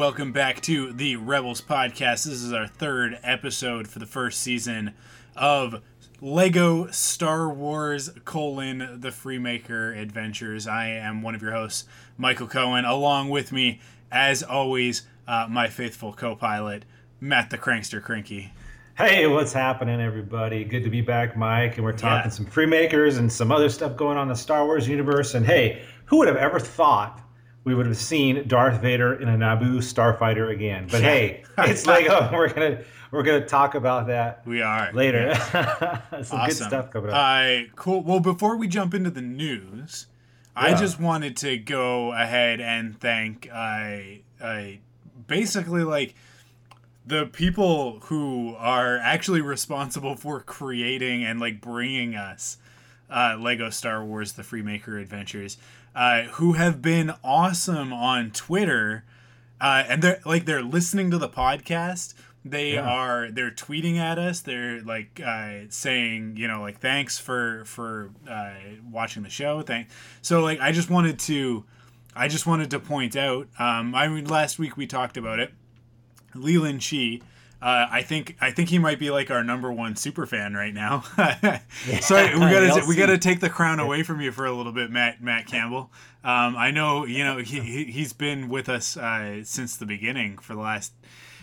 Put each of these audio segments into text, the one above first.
Welcome back to the Rebels podcast. This is our third episode for the first season of Lego Star Wars colon the Freemaker Adventures. I am one of your hosts, Michael Cohen. Along with me, as always, uh, my faithful co-pilot, Matt the Crankster Cranky. Hey, what's happening, everybody? Good to be back, Mike. And we're talking Yeah. some Freemakers and some other stuff going on in the Star Wars universe. And hey, who would have ever thought we would have seen Darth Vader in a Naboo starfighter again? But hey, it's Lego. We're gonna we're gonna talk about that We are later. some good Awesome. stuff coming up. Uh, cool. Well, before we jump into the news, I just wanted to go ahead and thank I I basically like the people who are actually responsible for creating and like bringing us uh, Lego Star Wars: The Freemaker Adventures, uh, who have been awesome on Twitter, uh, and they're like they're listening to the podcast. They Yeah. are they're tweeting at us. They're like uh, saying you know like thanks for for uh, watching the show. Thank so like I just wanted to I just wanted to point out. Um, I mean last week we talked about it. Leland Chee. Uh, I think I think he might be like our number one super fan right now. so we gotta we gotta take the crown away from you for a little bit, Matt Matt Campbell. Um, I know you know he he- he's been with us uh, since the beginning for the last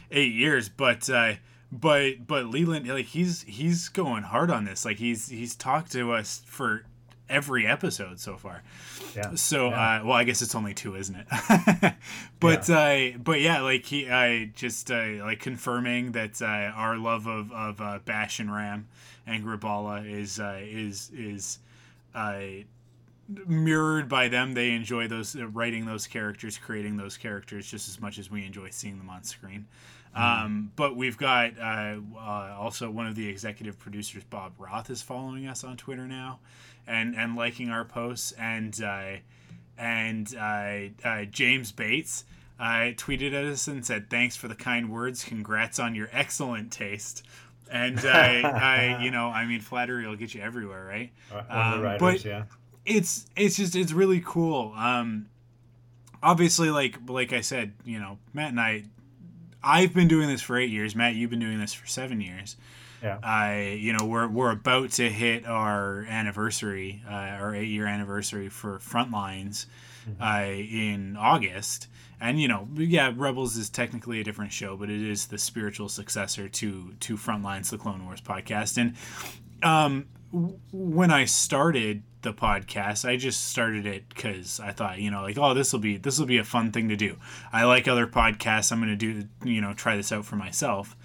eight years, but uh, but but Leland like he's he's going hard on this. Like he's he's talked to us for every episode so far. yeah. So, Yeah. uh, well, I guess it's only two, isn't it? but, uh, but yeah, like he, I just uh, like confirming that uh, our love of of uh, Bash and Ram and Graballa is uh, is is uh, mirrored by them. They enjoy those uh, writing those characters, creating those characters just as much as we enjoy seeing them on screen. Um, but we've got uh, uh, also one of the executive producers, Bob Roth, is following us on Twitter now, and and liking our posts, and uh, and uh, uh, James Bates uh, tweeted at us and said, "Thanks for the kind words. Congrats on your excellent taste." And I, I, you know, I mean, flattery will get you everywhere, right? Um, writers, but- yeah. it's it's just it's really cool. Um, obviously, like like I said, you know, Matt and I, I've been doing this for eight years. Matt, you've been doing this for seven years. Yeah. I, you know, we're we're about to hit our anniversary, uh, our eight year anniversary for Frontlines, uh, in August. And you know, yeah, Rebels is technically a different show, but it is the spiritual successor to to Frontlines, the Clone Wars podcast. And um, w- when I started the podcast, I just started it because I thought, you know, like, oh, this will be this will be a fun thing to do. I like other podcasts. I'm going to do, you know, try this out for myself.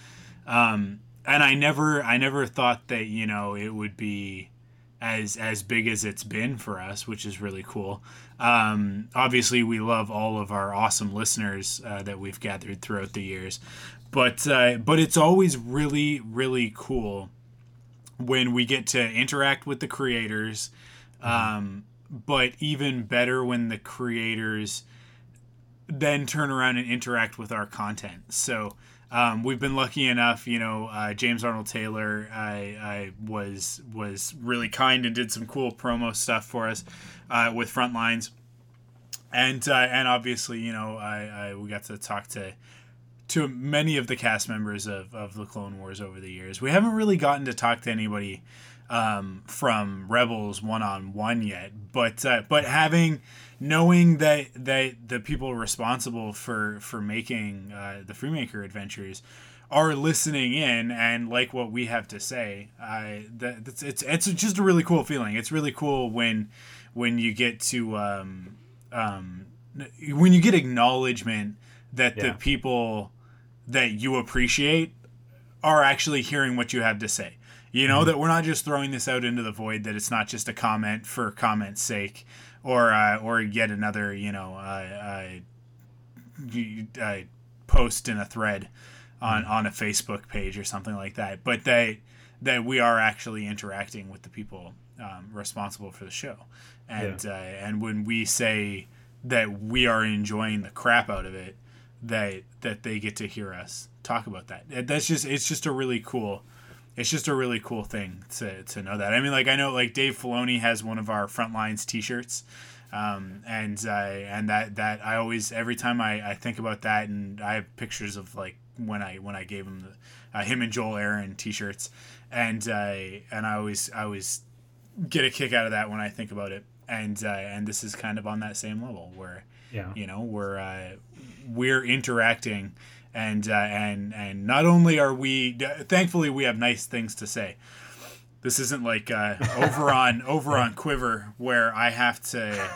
Um, and I never, I never thought that you know it would be as as big as it's been for us, which is really cool. Um, obviously, we love all of our awesome listeners uh, that we've gathered throughout the years, but uh, but it's always really really cool when we get to interact with the creators. Um, but even better when the creators then turn around and interact with our content. So um, we've been lucky enough, you know, uh, James Arnold Taylor, I, I was was really kind and did some cool promo stuff for us uh, with Frontlines, and uh, and obviously, you know, I, I we got to talk to to many of the cast members of, of the Clone Wars over the years. We haven't really gotten to talk to anybody um, from Rebels one on one yet, but uh, but having knowing that that the people responsible for for making uh, the Freemaker adventures are listening in and like what we have to say, I that it's, it's it's just a really cool feeling. It's really cool when when you get to um, um, when you get acknowledgement that yeah. the people that you appreciate are actually hearing what you have to say. You know mm-hmm. that we're not just throwing this out into the void. That it's not just a comment for comment's sake or uh, or yet another you know uh, uh, post in a thread on mm-hmm. on a Facebook page or something like that. But that that we are actually interacting with the people um, responsible for the show, and yeah. Uh, and when we say that we are enjoying the crap out of it, that that they get to hear us talk about that. That's just it's just a really cool it's just a really cool thing to, to know that. I mean, like I know like Dave Filoni has one of our Frontlines T-shirts, um, and I and that that I always every time I, I think about that, and I have pictures of like when I when I gave him the uh, him and Joel Aron T-shirts, and I and I always I always get a kick out of that when I think about it, and uh, and this is kind of on that same level where yeah. you know we're uh, we're interacting and uh, and and not only are we thankfully we have nice things to say. This isn't like uh, over on over on quiver where i have to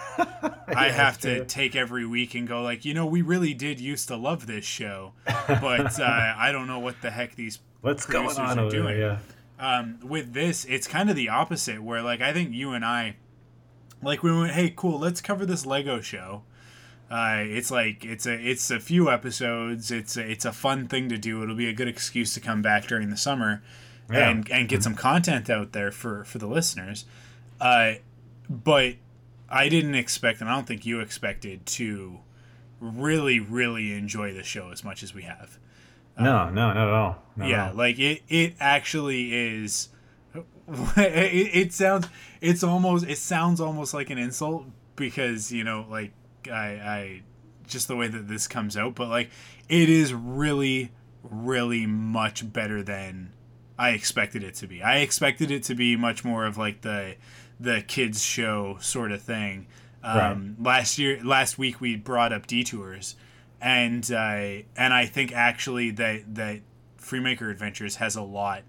i have to take every week and go like you know we really did used to love this show but uh, i don't know what the heck these what's going on are doing there, yeah. Um, with this it's kind of the opposite where like i think you and i like we went hey cool let's cover this lego show uh, it's like it's a it's a few episodes. It's a, it's a fun thing to do. It'll be a good excuse to come back during the summer, yeah. and and get some content out there for for the listeners. Uh, but I didn't expect, and I don't think you expected to really really enjoy the show as much as we have. No, um, no, not at all. Not yeah, at all. like it it actually is. it, it sounds it's almost it sounds almost like an insult because you know like I, I just the way that this comes out, but like it is really, really much better than I expected it to be. I expected it to be much more of like the the kids show sort of thing. Um, right. Last year, last week we brought up detours, and uh, and I think actually that that Freemaker Adventures has a lot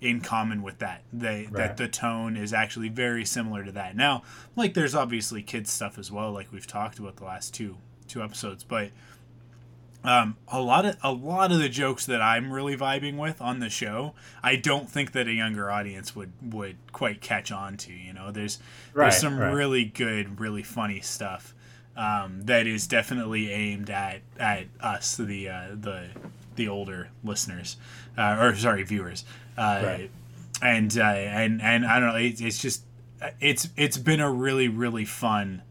in common with that. They right. that the tone is actually very similar to that. Now, like there's obviously kids stuff as well, like we've talked about the last two two episodes, but um, a lot of a lot of the jokes that I'm really vibing with on the show, I don't think that a younger audience would would quite catch on to. You know, there's right, there's some right. really good, really funny stuff um, that is definitely aimed at at us, the uh, the the older listeners, uh, or sorry, viewers. Uh, right. And uh, and and I don't know. It, it's just it's it's been a really really fun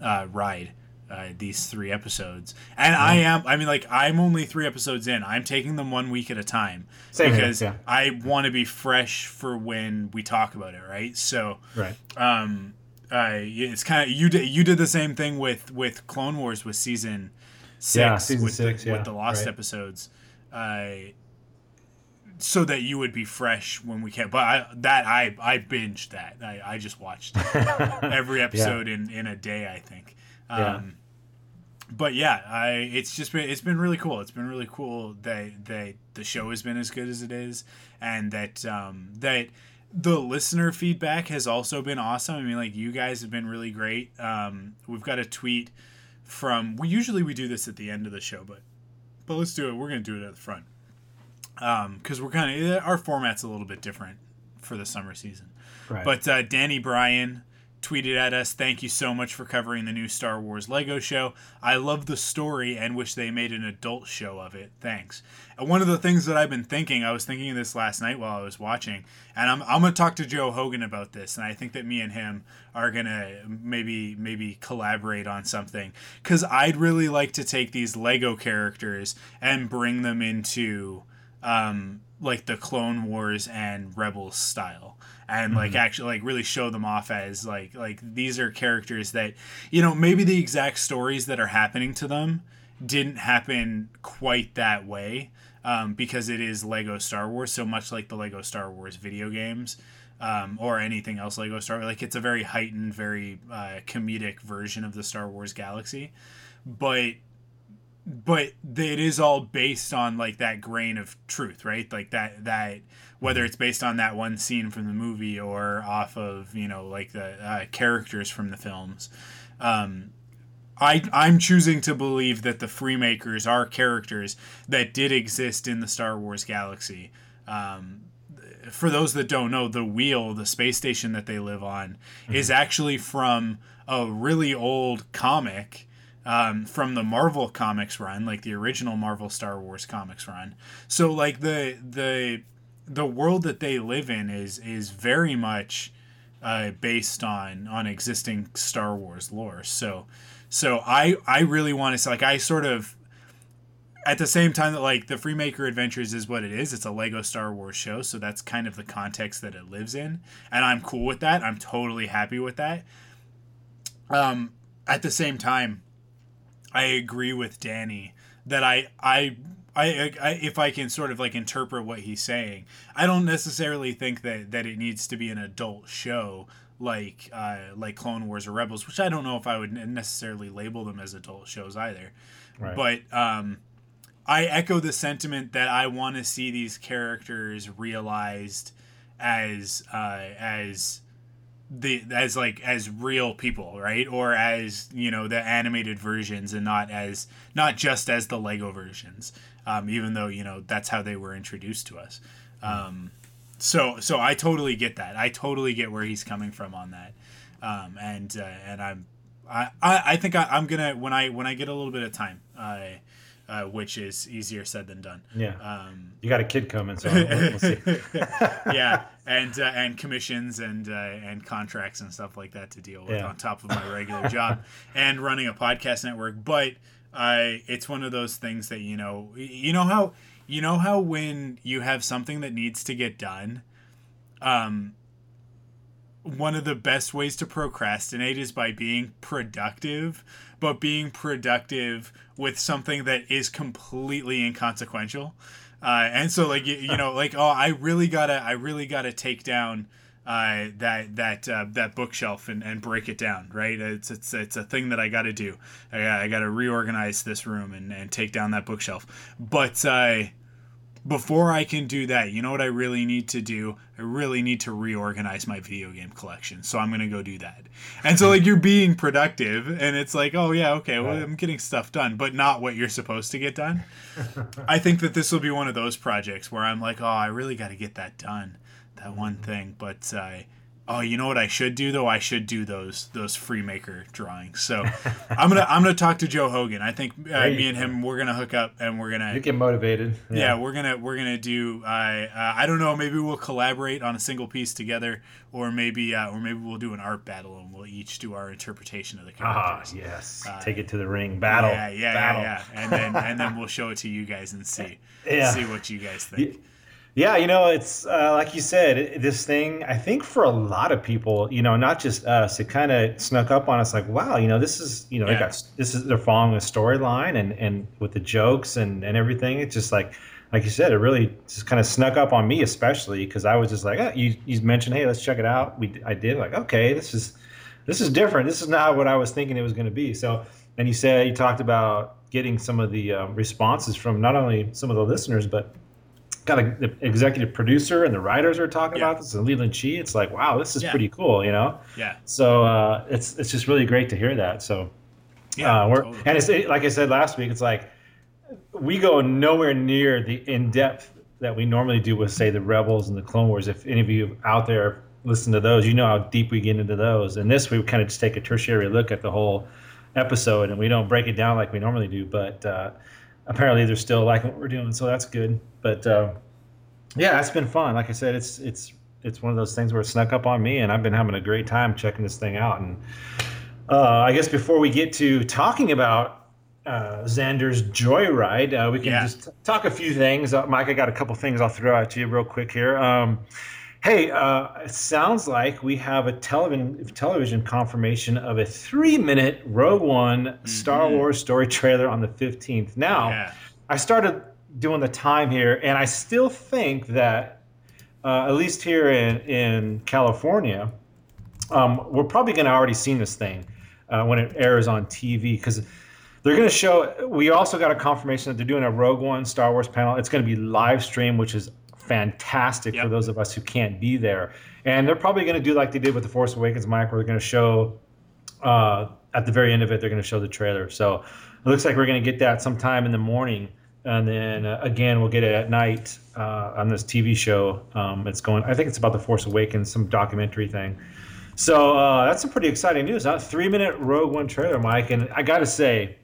uh, ride. Uh, these three episodes, and I am. I mean, like I'm only three episodes in. I'm taking them one week at a time Same because here, yeah. I want to be fresh for when we talk about it, right? So, right. Um, uh, it's kind of you did you did the same thing with with Clone Wars with season six yeah, season with six, the, yeah. with the lost right. episodes. Uh, so that you would be fresh when we came. But I, that I I binged that. I, I just watched every episode yeah. in in a day. I think. Um, yeah. But yeah, I it's just been it's been really cool. It's been really cool that that the show has been as good as it is, and that um, that the listener feedback has also been awesome. I mean, like you guys have been really great. Um, we've got a tweet from we usually we do this at the end of the show, but but let's do it. We're gonna do it at the front because um, we're kind of our format's a little bit different for the summer season. Right. But uh, Danny Bryan tweeted at us, Thank you so much for covering the new Star Wars Lego show. I love the story and wish they made an adult show of it. Thanks. And one of the things that I've been thinking, I was thinking of this last night while I was watching, and I'm, I'm going to talk to Joe Hogan about this, and I think that me and him are going to maybe maybe collaborate on something. Because I'd really like to take these Lego characters and bring them into. Um, like the Clone Wars and Rebels style and like mm-hmm. actually like really show them off as like like these are characters that you know maybe the exact stories that are happening to them didn't happen quite that way um, because it is Lego Star Wars so much like the Lego Star Wars video games um, or anything else Lego Star Wars. Like it's a very heightened very uh, comedic version of the Star Wars galaxy. But but it is all based on like that grain of truth right? Like that that whether it's based on that one scene from the movie or off of you know like the uh, characters from the films um, I, I'm choosing to believe that the Freemakers are characters that did exist in the Star Wars galaxy. Um, for those that don't know, the wheel, the space station that they live on, mm-hmm. is actually from a really old comic um, from the Marvel comics run, like the original Marvel Star Wars comics run. So like the the the world that they live in is is very much uh, based on on existing Star Wars lore. So so I I really want to say like I sort of at the same time that like the Freemaker Adventures is what it is, it's a Lego Star Wars show, so that's kind of the context that it lives in, and I'm cool with that. I'm totally happy with that. Um, at the same time, I agree with Danny that I I I, I, if I can sort of like interpret what he's saying, I don't necessarily think that that it needs to be an adult show like uh, like Clone Wars or Rebels, which I don't know if I would necessarily label them as adult shows either. Right. But um, I echo the sentiment that I want to see these characters realized as uh, as the as like as real people right or as you know the animated versions and not as not just as the lego versions um, even though you know that's how they were introduced to us um, so so i totally get that i totally get where he's coming from on that um, and uh, and i'm I, I think I, am gonna when I when I get a little bit of time, uh, uh, which is easier said than done. Yeah. Um, you got a kid coming, so we'll, we'll see. yeah, and uh, and commissions and uh, and contracts and stuff like that to deal with yeah. on top of my regular job and running a podcast network. But I, it's one of those things that you know, you know how you know how when you have something that needs to get done, um, one of the best ways to procrastinate is by being productive, but being productive with something that is completely inconsequential. Uh, and so like you, you know like oh I really gotta I really gotta take down uh, that that uh, that bookshelf and, and break it down right it's it's it's a thing that I got to do I, I got to reorganize this room and, and take down that bookshelf but uh, before I can do that, you know what I really need to do? I really need to reorganize my video game collection. So I'm to go do that. And so, like, you're being productive, and it's like, oh, yeah, okay, well, I'm getting stuff done, but not what you're supposed to get done. I think that this will be one of those projects where I'm like, oh, I really got to get that done, that one thing. But, uh, oh, you know what I should do though? I should do those those Freemaker drawings. So I'm gonna I'm gonna talk to Joe Hogan. I think uh, me and him we're gonna hook up and we're gonna you get motivated. Yeah, yeah we're gonna we're gonna do. I uh, I don't know. Maybe we'll collaborate on a single piece together, or maybe uh, or maybe we'll do an art battle and we'll each do our interpretation of the ah, characters. Ah, yes. Uh, Take it to the ring. Battle. Yeah, yeah, battle. yeah, yeah. And then and then we'll show it to you guys and see yeah. see what you guys think. Yeah, you know, it's uh, like you said, this thing, I think for a lot of people, you know, not just us, it kind of snuck up on us like, wow, you know, this is, you know, yeah. they got, this is, they're following a storyline and, and with the jokes and, and everything. It's just like, like you said, it really just kind of snuck up on me, especially because I was just like, oh, you, you mentioned, hey, let's check it out. We, I did like, okay, this is, this is different. This is not what I was thinking it was going to be. So, and you said, you talked about getting some of the uh, responses from not only some of the listeners, but got a, the executive producer and the writers are talking yeah. about this and Leland Chee. It's like, wow, this is yeah. pretty cool, you know? Yeah. So uh, it's it's just really great to hear that. So yeah, uh, we're totally. and it's like I said last week, it's like we go nowhere near the in depth that we normally do with say the Rebels and the Clone Wars. If any of you out there listen to those, you know how deep we get into those. And this, we kind of just take a tertiary look at the whole episode, and we don't break it down like we normally do. But uh, apparently, they're still liking what we're doing, so that's good. But uh, yeah, it's been fun. Like I said, it's it's it's one of those things where it snuck up on me, and I've been having a great time checking this thing out. And uh, I guess before we get to talking about uh, Zander's Joyride, uh, we can Yeah. just talk a few things. Uh, Mike, I got a couple things I'll throw out to you real quick here. Um, hey, uh, it sounds like we have a television television confirmation of a three minute Rogue One Star Mhm. Wars story trailer on the 15th. Now, Yeah. I started doing the time here, and I still think that, uh, at least here in, in California, um, we're probably going to already seen this thing uh, when it airs on TV because they're going to show. We also got a confirmation that they're doing a Rogue One Star Wars panel. It's going to be live stream, which is fantastic for those of us who can't be there. And they're probably going to do like they did with the Force Awakens, Mike, where they're going to show uh, at the very end of it, they're going to show the trailer. So it looks like we're going to get that sometime in the morning, and then uh, again we'll get it at night uh, on this TV show. Um, it's going. I think it's about the Force Awakens, some documentary thing. So uh, that's some pretty exciting news. Huh? Three minute Rogue One trailer, Mike, and I got to say.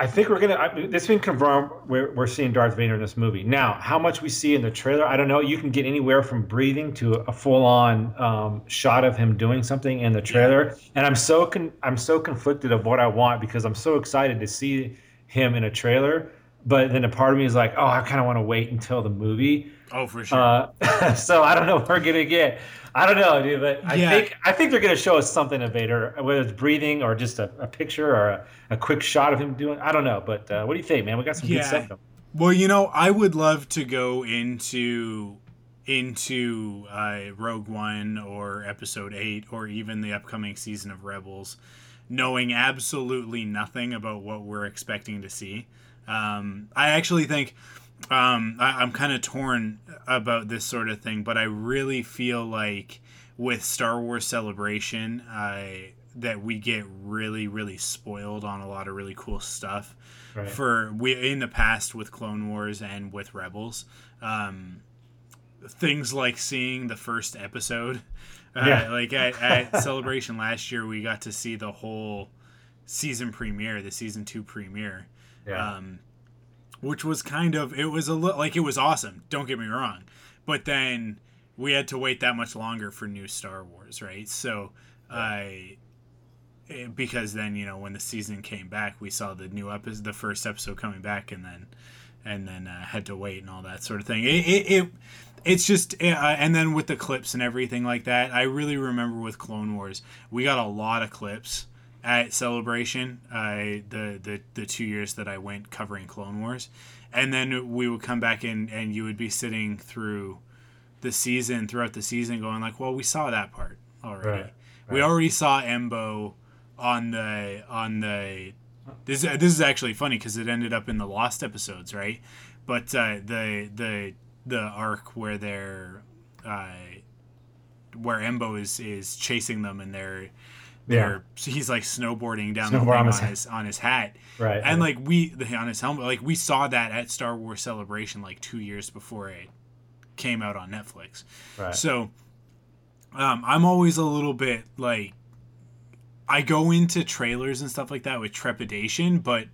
I think we're gonna. I, it's been confirmed. We're, we're seeing Darth Vader in this movie. Now, how much we see in the trailer, I don't know. You can get anywhere from breathing to a full-on um, shot of him doing something in the trailer, and I'm so con- I'm so conflicted of what I want because I'm so excited to see him in a trailer, but then a part of me is like, oh, I kind of want to wait until the movie. Oh, for sure. Uh, so I don't know what we're gonna get. I don't know, dude, but I Yeah. think I think they're gonna show us something of Vader, whether it's breathing or just a, a picture or a, a quick shot of him doing. I don't know, but uh, what do you think, man? We got some Yeah. good stuff. Going. Well, you know, I would love to go into into uh, Rogue One or Episode Eight or even the upcoming season of Rebels, knowing absolutely nothing about what we're expecting to see. Um, I actually think um, I, I'm kind of torn about this sort of thing, but I really feel like with Star Wars Celebration, I that we get really, really spoiled on a lot of really cool stuff Right. for we in the past with Clone Wars and with Rebels. Um, things like seeing the first episode, uh, Yeah. like at, at Celebration last year, we got to see the whole season premiere, the season two premiere, Yeah. um, which was kind of it was a little like it was awesome. Don't get me wrong, but then we had to wait that much longer for new Star Wars, right? So I. eh, because then you know when the season came back, we saw the new episode, the first episode coming back, and then and then uh, had to wait and all that sort of thing. It, it, it it's just uh, and then with the clips and everything like that. I really remember with Clone Wars, we got a lot of clips at Celebration. Uh, the the the two years that I went covering Clone Wars, and then we would come back in and you would be sitting through the season throughout the season going like, well, we saw that part already. Right, We already saw Embo on the on the this this is actually funny because it ended up in the lost episodes, right? But uh, the the the arc where they're uh, where Embo is is chasing them and they're they're he's like snowboarding down Snowboard on on his his, hat. on his hat, right. and like we the, on his helmet, like we saw that at Star Wars Celebration like two years before it came out on Netflix. right. So um, I'm always a little bit like I go into trailers and stuff like that with trepidation, but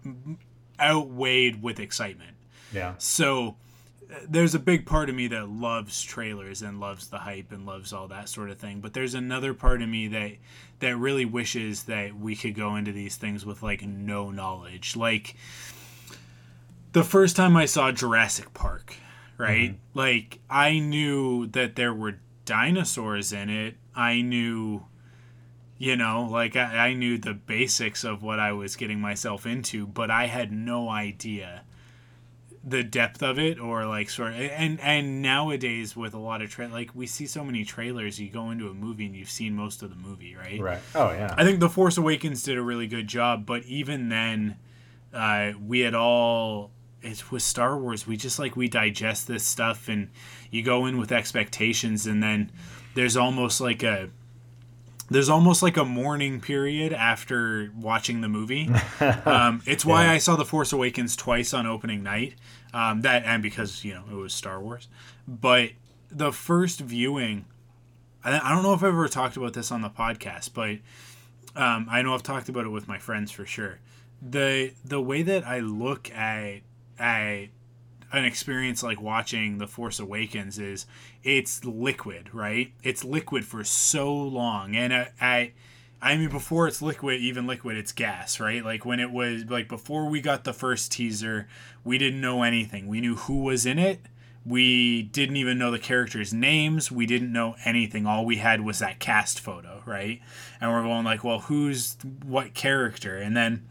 outweighed with excitement. yeah. So there's a big part of me that loves trailers and loves the hype and loves all that sort of thing. But there's another part of me that that really wishes that we could go into these things with like no knowledge. Like the first time I saw Jurassic Park, right? Mm-hmm. Like I knew that there were dinosaurs in it. I knew you know, like I, I knew the basics of what I was getting myself into, but I had no idea the depth of it or like sort of and and nowadays with a lot of tra- like we see so many trailers you go into a movie and you've seen most of the movie right Right. Oh yeah. i think the force awakens did a really good job but even then uh we had all it's with star wars we just like we digest this stuff and you go in with expectations and then there's almost like a there's almost like a mourning period after watching the movie. Um, it's why Yeah. I saw The Force Awakens twice on opening night. Um, that and because you know it was Star Wars, but the first viewing I, I don't know if I've ever talked about this on the podcast, but um, I know I've talked about it with my friends for sure. The the way that I look at at an experience like watching The Force Awakens is it's liquid, right? It's liquid for so long, and I, I, I mean, before it's liquid, even liquid, it's gas, right? Like when it was like before we got the first teaser, we didn't know anything. We knew who was in it. We didn't even know the characters' names. We didn't know anything. All we had was that cast photo, right? And we're going like, well, who's what character? And then,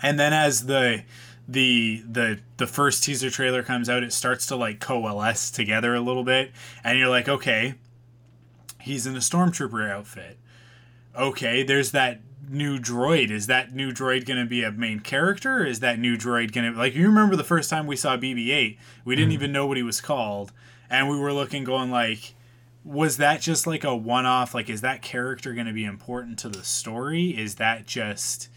and then as the the the the first teaser trailer comes out, it starts to like coalesce together a little bit, and you're like, okay, he's in a stormtrooper outfit. Okay, there's that new droid. Is that new droid going to be a main character? is that new droid going to like you remember the first time we saw BB-8, we didn't mm. even know what he was called, and we were looking going like was that just like a one-off like is that character going to be important to the story is that just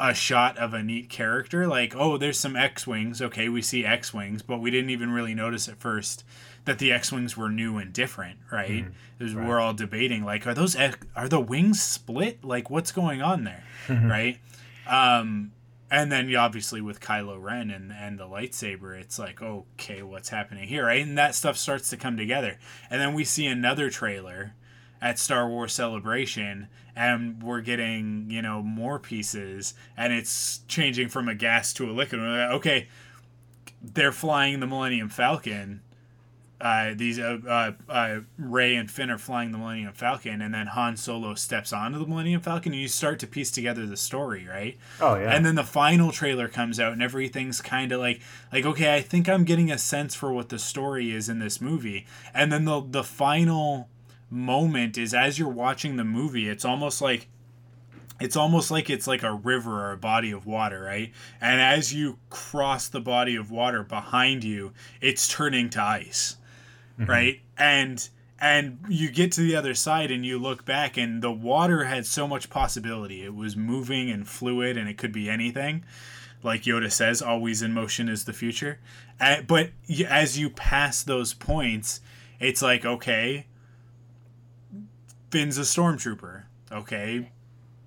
a shot of a neat character like oh there's some x-wings okay we see x-wings but we didn't even really notice at first that the x-wings were new and different right, mm, right. we're all debating like are those are the wings split like what's going on there mm-hmm. right um and then obviously with Kylo Ren and and the lightsaber, it's like okay, what's happening here, right? And that stuff starts to come together, and then we see another trailer at Star Wars Celebration, and we're getting you know more pieces, and it's changing from a gas to a liquid. Like, okay, they're flying the Millennium Falcon. Uh, these uh, uh, uh, Rey and Finn are flying the Millennium Falcon, and then Han Solo steps onto the Millennium Falcon, and you start to piece together the story, right? Oh yeah. And then the final trailer comes out, and everything's kind of like, like okay, I think I'm getting a sense for what the story is in this movie, and then the the final moment is as you're watching the movie, it's almost like it's almost like it's like a river or a body of water, right? And as you cross the body of water behind you, it's turning to ice, mm-hmm. right? And and you get to the other side and you look back and the water had so much possibility. It was moving and fluid and it could be anything. Like Yoda says, always in motion is the future. But as you pass those points, it's like okay, Finn's a stormtrooper. Okay,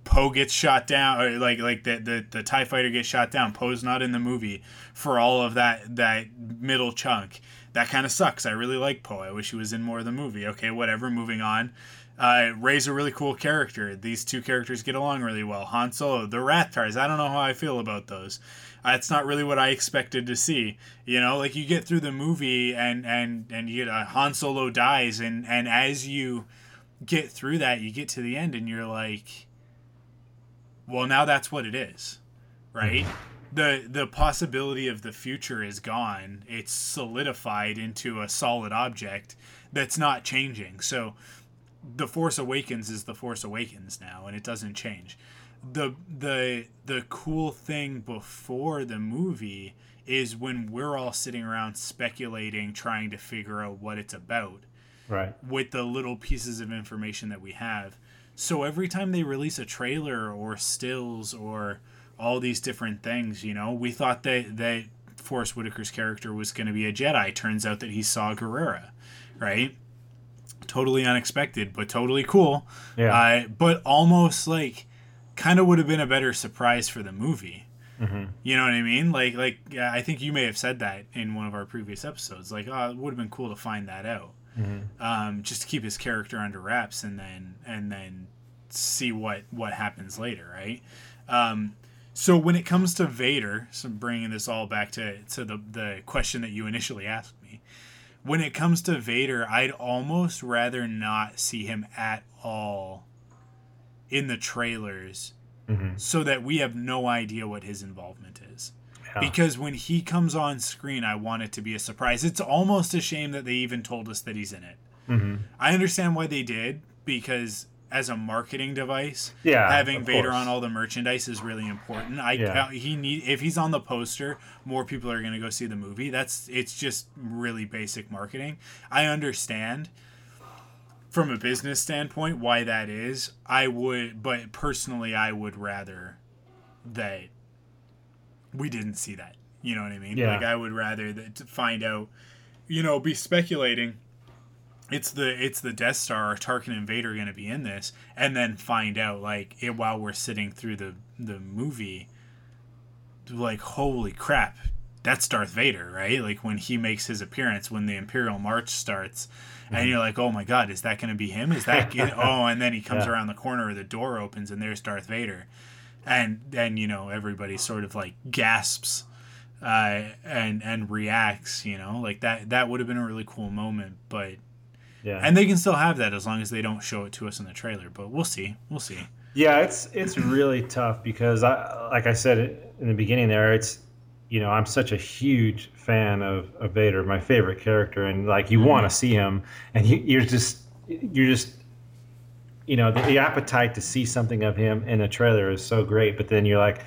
Poe gets shot down, or like like the, the the Tie Fighter gets shot down. Poe's not in the movie for all of that that middle chunk. That kind of sucks. I really like Poe. I wish he was in more of the movie. Okay, whatever. Moving on. Uh, Rey's a really cool character. These two characters get along really well. Han Solo, the Rathtars. I don't know how I feel about those. Uh, it's not really what I expected to see. You know, like you get through the movie and and and you get a Han Solo dies, and and as you get through that, you get to the end and you're like, well, now that's what it is, right? Mm-hmm. the The possibility of the future is gone. It's solidified into a solid object that's not changing. So, the Force Awakens is the Force Awakens now, and it doesn't change. the the The cool thing before the movie is when we're all sitting around speculating, trying to figure out what it's about right. with the little pieces of information that we have. So every time they release a trailer or stills or all these different things you know we thought that that Forest Whitaker's character was going to be a Jedi. Turns out that he saw Gerrera, right? Totally unexpected but totally cool. Yeah. Uh, but almost like kind of would have been a better surprise for the movie. Mm-hmm. You know what I mean? Like, like I think you may have said that in one of our previous episodes. Like, oh, it would have been cool to find that out mm-hmm. um, just to keep his character under wraps, and then and then see what what happens later, right? Um, so when it comes to Vader, so bringing this all back to to the the question that you initially asked me, when it comes to Vader, I'd almost rather not see him at all in the trailers, mm-hmm. so that we have no idea what his involvement is. Because when he comes on screen, I want it to be a surprise. It's almost a shame that they even told us that he's in it. Mm-hmm. I understand why they did because as a marketing device, yeah, having Vader course. on all the merchandise is really important. I yeah. he need if he's on the poster, more people are going to go see the movie. That's it's just really basic marketing. I understand from a business standpoint why that is. I would, but personally, I would rather that we didn't see that. You know what I mean? Yeah. Like I would rather that to find out, you know, be speculating it's the it's the Death Star. Are Tarkin and Vader going to be in this? And then find out like it while we're sitting through the the movie, like holy crap, that's Darth Vader, right? Like when he makes his appearance when the Imperial March starts, and Mm-hmm. you're like, oh my god, is that going to be him? Is that oh? And then he comes Yeah. around the corner, or the door opens, and there's Darth Vader, and then you know everybody sort of like gasps, uh, and and reacts. You know, like that that would have been a really cool moment, but Yeah. and they can still have that as long as they don't show it to us in the trailer. But we'll see, we'll see. Yeah, it's it's really tough because I like I said in the beginning there, it's you know I'm such a huge fan of, of Vader, my favorite character, and like you want to see him, and you, you're just you're just you know the, the appetite to see something of him in a trailer is so great, but then you're like.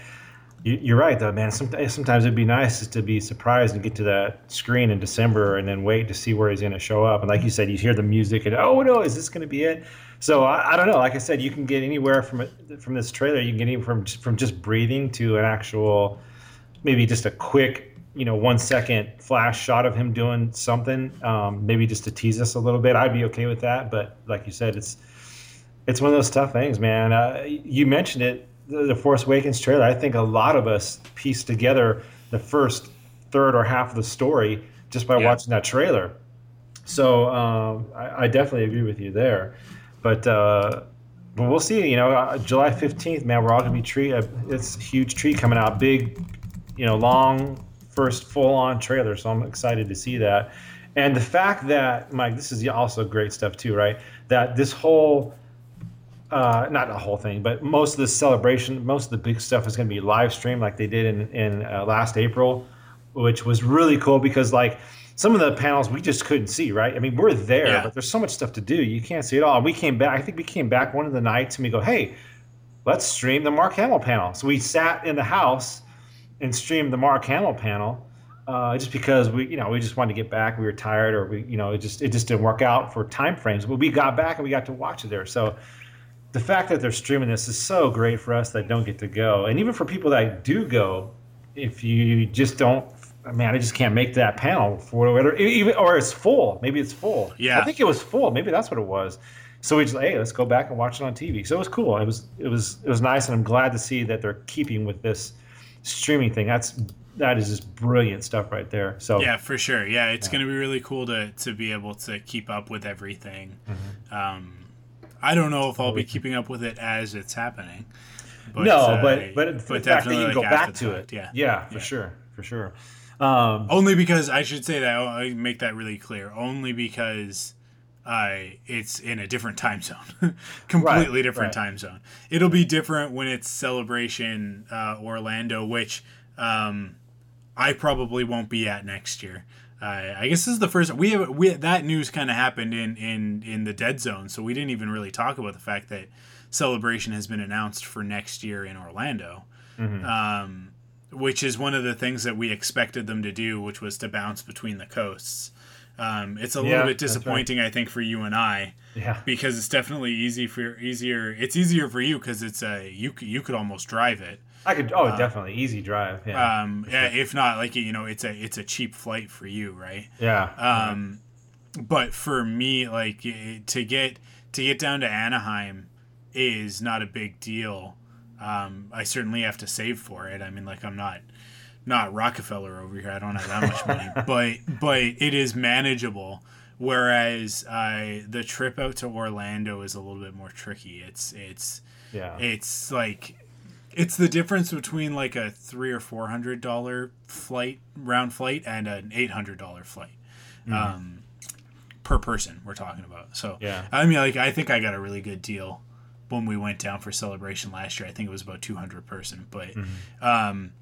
you- You're right, though, man. Sometimes, sometimes it'd be nice to be surprised and get to that screen in December and then wait to see where he's going to show up. And like you said, you hear the music and oh no, is this going to be it? So I, I don't know. Like I said, you can get anywhere from from this trailer. You can get from from just breathing to an actual, maybe just a quick, you know, one second flash shot of him doing something. Um, maybe just to tease us a little bit. I'd be okay with that. But like you said, it's it's one of those tough things, man. Uh, you mentioned it, the, the Force Awakens trailer. I think a lot of us pieced together the first third or half of the story just by Yeah. watching that trailer. So um, I, I definitely agree with you there. But uh, but we'll see. You know, uh, July fifteenth, man, we're all gonna be treat. Uh, it's a huge treat coming out. Big, you know, long first full on trailer. So I'm excited to see that. And the fact that Mike, this is also great stuff too, right? That this whole uh, not the whole thing, but most of the celebration, most of the big stuff is going to be live streamed like they did in, in uh, last April, which was really cool because like some of the panels we just couldn't see, right? I mean, we're there, Yeah. but there's so much stuff to do. You can't see it all. And We came back, I think we came back one of the nights and we go, hey, let's stream the Mark Hamill panel. So we sat in the house and streamed the Mark Hamill panel. Uh, just because we, you know, we just wanted to get back. We were tired, or we, you know, it just it just didn't work out for time frames. But we got back and we got to watch it there. So the fact that they're streaming this is so great for us that don't get to go, and even for people that do go, if you just don't, man, I just can't make that panel for whatever, even or it's full. Maybe it's full. Yeah. I think it was full. Maybe that's what it was. So we just hey, let's go back and watch it on TV. So it was cool. It was it was it was nice, and I'm glad to see that they're keeping with this streaming thing. That's that is just brilliant stuff right there. So Yeah, for sure. Yeah, it's going to be really cool to to be able to keep up with everything. Mm-hmm. Um, I don't know if I'll be keeping up with it as it's happening. But, no, uh, but but, the fact that you can like, go back to fact, it, Yeah. yeah, for sure, for sure. Um, Only because I should say that I make that really clear. Only because I it's in a different time zone, completely Right, different right. time zone. It'll be different when it's Celebration uh, Orlando, which um, I probably won't be at next year. Uh, I guess this is the first we have we that news kind of happened in in in the dead zone, so we didn't even really talk about the fact that Celebration has been announced for next year in Orlando Mm-hmm. um, which is one of the things that we expected them to do, which was to bounce between the coasts. Um, it's a Yeah, little bit that's right. disappointing, I think, for you and I yeah, because it's definitely easy for easier. It's easier for you because it's a you you could almost drive it. I could. Oh, definitely easy drive. Yeah, Um, yeah, if not, like you know, it's a it's a cheap flight for you, right? yeah. Um, but for me, like to get to get down to Anaheim is not a big deal. Um, I certainly have to save for it. I mean, like I'm not not Rockefeller over here. I don't have that much money, but but it is manageable. Whereas uh, the trip out to Orlando is a little bit more tricky. It's it's yeah. it's like it's the difference between like a three or four hundred dollar flight round flight and an eight hundred dollar flight um, per person we're talking about. So Yeah. i mean like i think i got a really good deal when we went down for celebration last year. I think it was about 200 person but um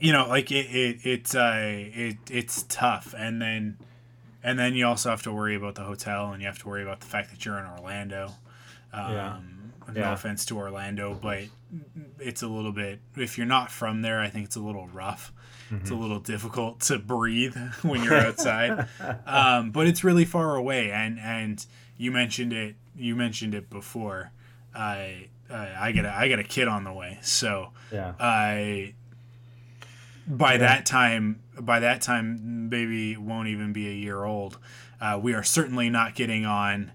you know like it, it it's uh it it's tough. And then and then you also have to worry about the hotel and you have to worry about the fact that you're in orlando. Um, Yeah. No Yeah. offense to Orlando, but it's a little bit. If you're not from there, I think it's a little rough. It's Mm-hmm. a little difficult to breathe when you're outside. um, but it's really far away, and and you mentioned it. You mentioned it before. I I I got a, I got a kid on the way, so yeah. I by that time, by that time, baby won't even be a year old. Uh, we are certainly not getting on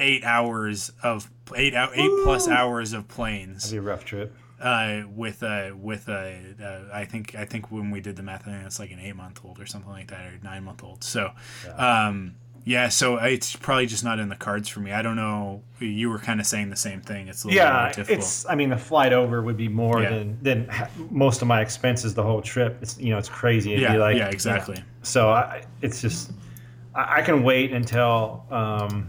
eight hours of eight out eight plus hours of planes That'd be a rough trip. uh, with a with a uh, I think I think when we did the math, I think it's like an eight month old or something like that, or nine month old. So, um, yeah, so it's probably just not in the cards for me. I don't know. You were kind of saying the same thing. It's a little Yeah, more difficult. it's. I mean, the flight over would be more Yeah. than than most of my expenses the whole trip. It's you know it's crazy. It'd yeah, like yeah, exactly. So I, it's just I, I can wait until. Um,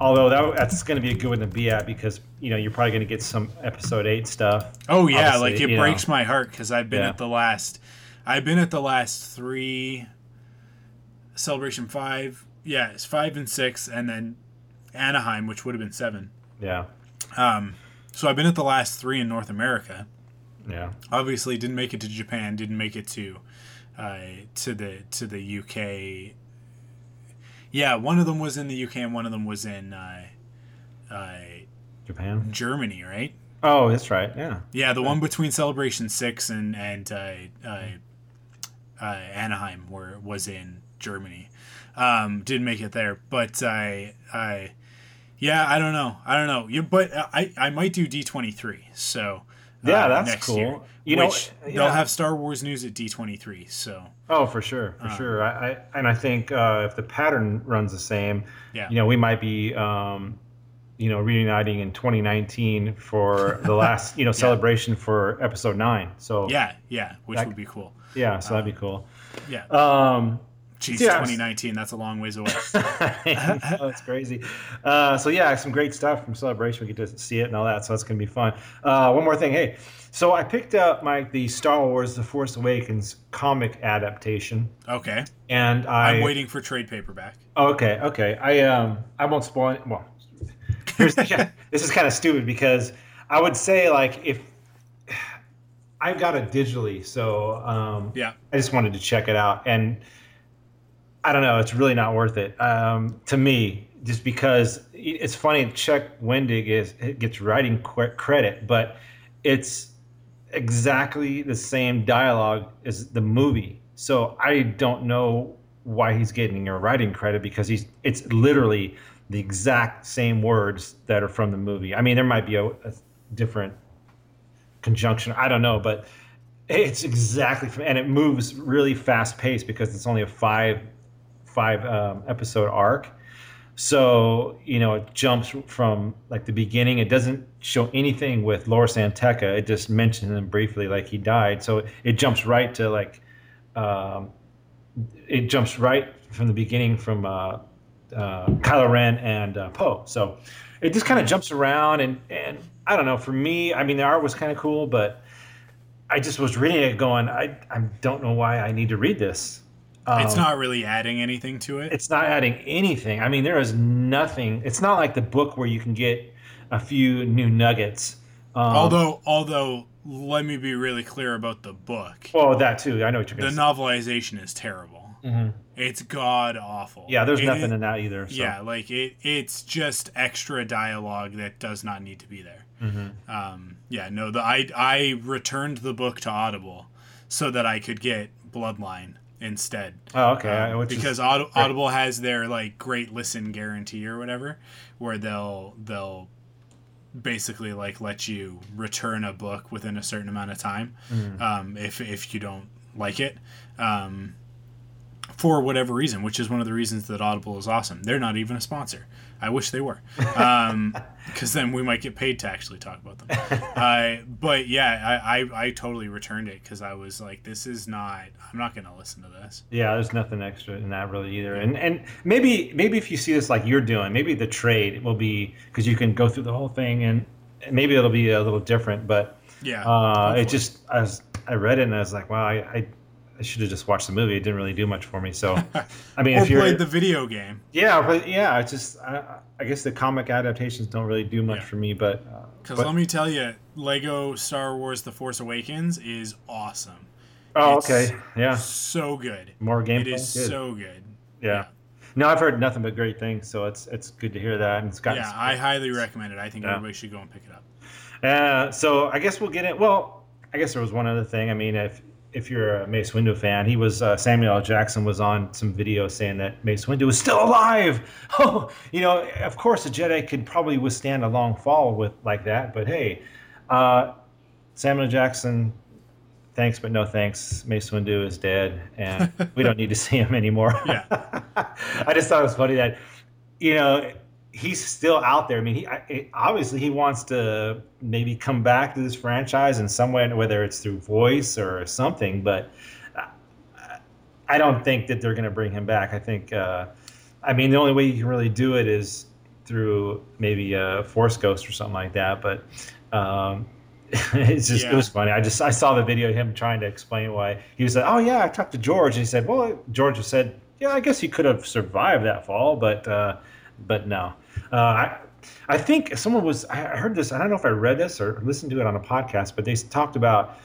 although that, that's going to be a good one to be at because you know you're probably going to get some episode eight stuff. Oh yeah, like it you know. breaks my heart because I've been Yeah. at the last, I've been at the last three. Celebration five, yeah, it's five and six, and then Anaheim, which would have been seven. Yeah, Um, so I've been at the last three in North America. yeah, Obviously, didn't make it to Japan, didn't make it to, uh, to the to the UK. Yeah, one of them was in the UK, and one of them was in uh, uh, Japan. Germany, right? Oh, that's right. Yeah, Yeah, the one between Celebration Six and and uh, uh, uh, Anaheim were was in Germany. Um, didn't make it there, but I I yeah I don't know I don't know. You but I I might do D twenty three. So uh, Yeah, that's next cool. Year, You know, yeah. they'll have Star Wars news at D twenty three. So Oh, for sure, Uh. for sure. I, I and I think uh, if the pattern runs the same, Yeah. you know, we might be, um, you know, reuniting in 2019 for the last, you know, celebration for episode nine. So yeah yeah, which That- would be cool. yeah, so that'd be cool. Yeah, Um, Jeez, yeah. twenty nineteen. That's a long ways away. oh, that's crazy. Uh, so yeah, some great stuff from Celebration. We get to see it and all that, so it's gonna be fun. Uh, one more thing, hey, so I picked up my the Star Wars: The Force Awakens comic adaptation, Okay, and I I'm waiting for trade paperback. Oh, okay, okay. I um I won't spoil it. Well, here's the, this is kind of stupid because I would say like if I've got it digitally, so um, Yeah. I just wanted to check it out, and I don't know, it's really not worth it um, to me, just because it's funny. Chuck Wendig is gets writing credit, but it's exactly the same dialogue as the movie. So I don't know why he's getting a writing credit because he's it's literally the exact same words that are from the movie. I mean, there might be a, a different conjunction. I don't know, but it's exactly from, and it moves really fast paced because it's only a five five um, episode arc. So you know, it jumps from like the beginning. It doesn't show anything with Lor San Tekka. It just mentions him briefly, like he died. So it jumps right to like, um, it jumps right from the beginning from uh, uh, Kylo Ren and uh, Poe. So it just kind of jumps around, and and I don't know. For me, I mean, the art was kind of cool, but I just was reading it, going, I I don't know why I need to read this. It's Um, not really adding anything to it. it's not adding anything. I mean, there is nothing. It's not like the book where you can get a few new nuggets. Um, although, although, let me be really clear about the book. Oh, that too. I know what you're The novelization is terrible. Mhm. It's god awful. Yeah, there's It- nothing in that either. So. Yeah, like it. It's just extra dialogue that does not need to be there. Mhm. Um, yeah, no. The I I returned the book to Audible so that I could get Bloodline instead. Oh, okay. Um, is- because Aud- Audible has their like great listen guarantee or whatever, where they'll they'll basically like let you return a book within a certain amount of time Mm. um, if if you don't like it. Um, for whatever reason, which is one of the reasons that Audible is awesome. They're not even a sponsor. I wish they were, because then we might get paid to actually talk about them. uh, but yeah, I, I, I totally returned it because I was like, this is not. I'm not going to listen to this. Yeah, there's nothing extra in that really either. And and maybe maybe if you see this like you're doing, maybe the trade will be because you can go through the whole thing and maybe it'll be a little different. But Yeah. uh, it just I was I read it and I was like, wow, I I, I should have just watched the movie. It didn't really do much for me. So I mean, or if you're played the video game yeah, but yeah, it's just I, I guess the comic adaptations don't really do much Yeah. for me. But uh, because but- let me tell you, Lego Star Wars: The Force Awakens is awesome. oh it's okay, yeah, So good. more gameplay. It is Good. so good. yeah. No, I've heard nothing but great things, so it's it's good to hear that. And it's got Yeah, I highly recommend it. I think Yeah. everybody should go and pick it up. Uh, so I guess we'll get it. Well, I guess there was one other thing. I mean, if if you're a Mace Windu fan, he was uh, Samuel L. Jackson was on some video saying that Mace Windu was still alive. Oh, you know, of course a Jedi could probably withstand a long fall with like that, but hey, uh, Samuel Jackson, thanks but no thanks. Mace Windu is dead, and we don't need to see him anymore. Yeah. I just thought it was funny that you know he's still out there. I mean, he I, obviously he wants to maybe come back to this franchise in some way, whether it's through voice or something. But I don't think that they're going to bring him back. I think, uh, I mean, the only way you can really do it is through maybe a Force Ghost or something like that. But um, it's just Yeah. it was funny. I just I saw the video of him trying to explain why he was like, oh yeah, I talked to George, and he said, well, George said, yeah, I guess he could have survived that fall, but uh, but no. Uh, I I think someone was I heard this. I don't know if I read this or listened to it on a podcast, but they talked about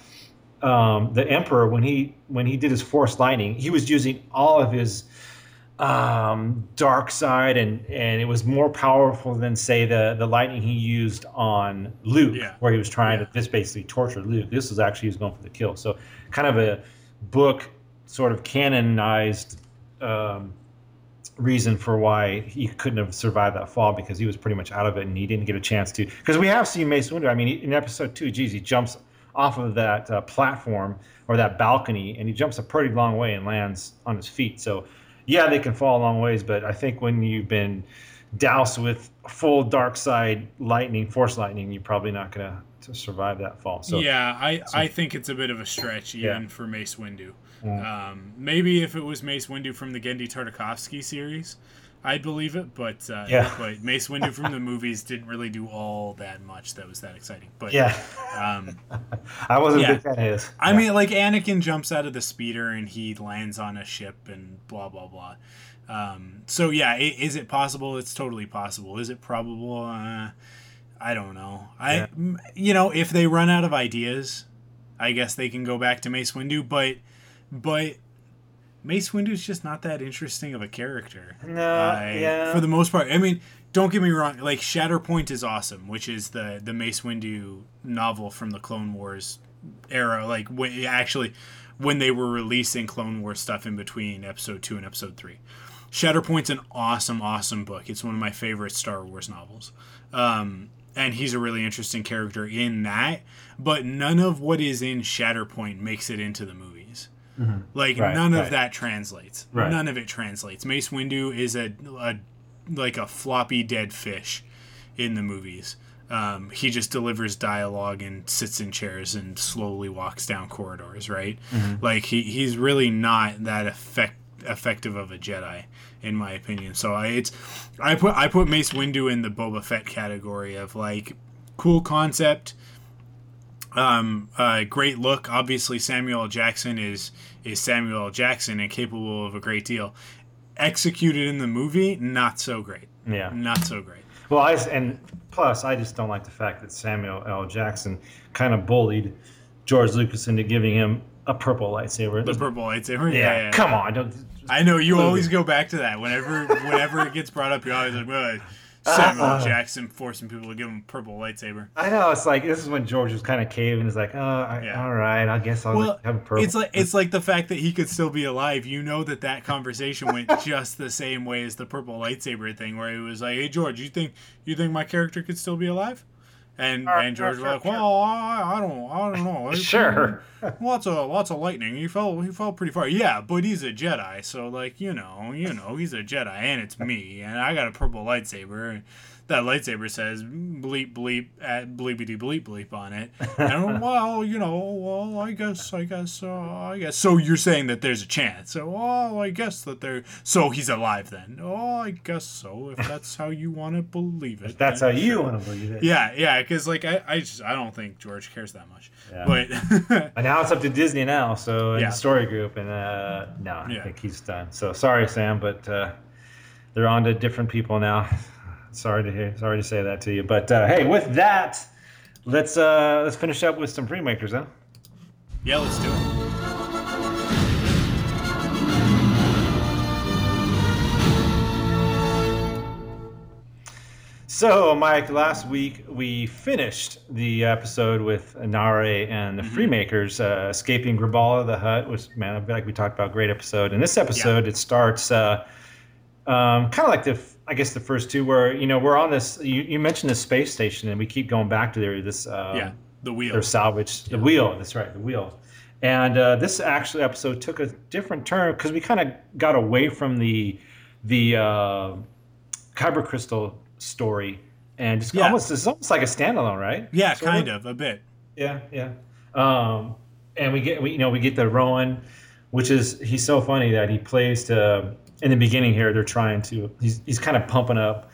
um, the emperor when he when he did his force lightning, he was using all of his um, dark side, and and it was more powerful than say the the lightning he used on Luke, Yeah. where he was trying Yeah. to just basically torture Luke. This was actually he was going for the kill. So kind of a book sort of canonized. Um, reason for why he couldn't have survived that fall because he was pretty much out of it and he didn't get a chance to. Because we have seen Mace Windu. I mean, in episode two, geez, he jumps off of that uh, platform or that balcony and he jumps a pretty long way and lands on his feet. So, yeah, they can fall a long ways, but I think when you've been doused with full dark side lightning, force lightning, you're probably not going to survive that fall. So, yeah, I, I think it's a bit of a stretch even Yeah. for Mace Windu. Yeah. Um, maybe if it was Mace Windu from the Genndy Tartakovsky series, I'd believe it. But uh, Yeah. but Mace Windu from the movies didn't really do all that much that was that exciting. But yeah, um, I wasn't Yeah. a big fan of his. I Yeah. mean, like Anakin jumps out of the speeder and he lands on a ship and blah blah blah. Um, so yeah, is it possible? It's totally possible. Is it probable? Uh, I don't know. I you know if they run out of ideas, I guess they can go back to Mace Windu. But but Mace Windu's just not that interesting of a character. no, I- yeah. For the most part, I mean, don't get me wrong. Like Shatterpoint is awesome, which is the the Mace Windu novel from the Clone Wars era. Like when, actually, when they were releasing Clone Wars stuff in between Episode Two and Episode Three. Shatterpoint's an awesome, awesome book. It's one of my favorite Star Wars novels. Um, and he's a really interesting character in that, but none of what is in Shatterpoint makes it into the movies. Like Right, none right. of that translates. Right. None of it translates. Mace Windu is a, a like a floppy dead fish in the movies. Um, he just delivers dialogue and sits in chairs and slowly walks down corridors. Right? Like he, he's really not that effect, effective of a Jedi, in my opinion. So I it's I put I put Mace Windu in the Boba Fett category of like cool concept um, uh, great look. Obviously, Samuel L. Jackson is is Samuel L. Jackson and capable of a great deal. Executed in the movie, not so great. yeah. Not so great. Well, I and plus I just don't like the fact that Samuel L. Jackson kind of bullied George Lucas into giving him a purple lightsaber. The purple lightsaber. yeah, Yeah, yeah, come on, don't. I know you always go back to that whenever whenever it gets brought up. You're always like, well, Samuel Uh-uh. Jackson forcing people to give him a purple lightsaber. I know it's like this is when George was kind of caving. He's like, oh, I, Yeah. all right, I guess I'll Well, have a purple. it's like it's like the fact that he could still be alive. You know that that conversation went just the same way as the purple lightsaber thing, where he was like, "Hey George, you think you think my character could still be alive?" And Sure, and George sure, was like, sure, "Well, I, I don't I don't know. Sure. lots of lots of lightning. He fell he fell pretty far. Yeah, but he's a Jedi, so like you know you know he's a Jedi, and it's me, and I got a purple lightsaber. That lightsaber says bleep bleep at bleepity bleep bleep on it. And well, you know, well, I guess, I guess, uh, I guess. So you're saying that there's a chance? So, oh, I guess that there. So he's alive then? Oh, I guess so. If that's how you want to believe it. That's how you sure. want to believe it. Yeah, yeah. Because like I, I just I don't think George cares that much. Yeah. But And now it's up to Disney now, so Yeah. the story group, and uh, no, I Yeah. think he's done. So sorry, Sam, but uh, they're on to different people now. Sorry to hear, sorry to say that to you, but uh, hey, with that, let's uh, let's finish up with some Freemakers, huh? yeah, let's do it. So, Mike, last week we finished the episode with Naare and the mm-hmm. Freemakers uh, escaping Graballa the Hutt, which, man, I feel like we talked about. Great episode. In this episode, yeah. it starts uh, um, kind of like the, I guess, the first two, were you know, we're on this, you, you mentioned the space station, and we keep going back to there, this. Um, yeah, the wheel. Their salvage, the wheel, that's right, the wheel. And uh, this actually episode took a different turn because we kind of got away from the the uh, kyber crystal story and just yeah. almost it's almost like a standalone, right? Yeah, sort kind of? of? a bit. Yeah, yeah. Um, and we get we you know we get the Rowan, which is he's so funny that he plays to in the beginning here they're trying to he's he's kind of pumping up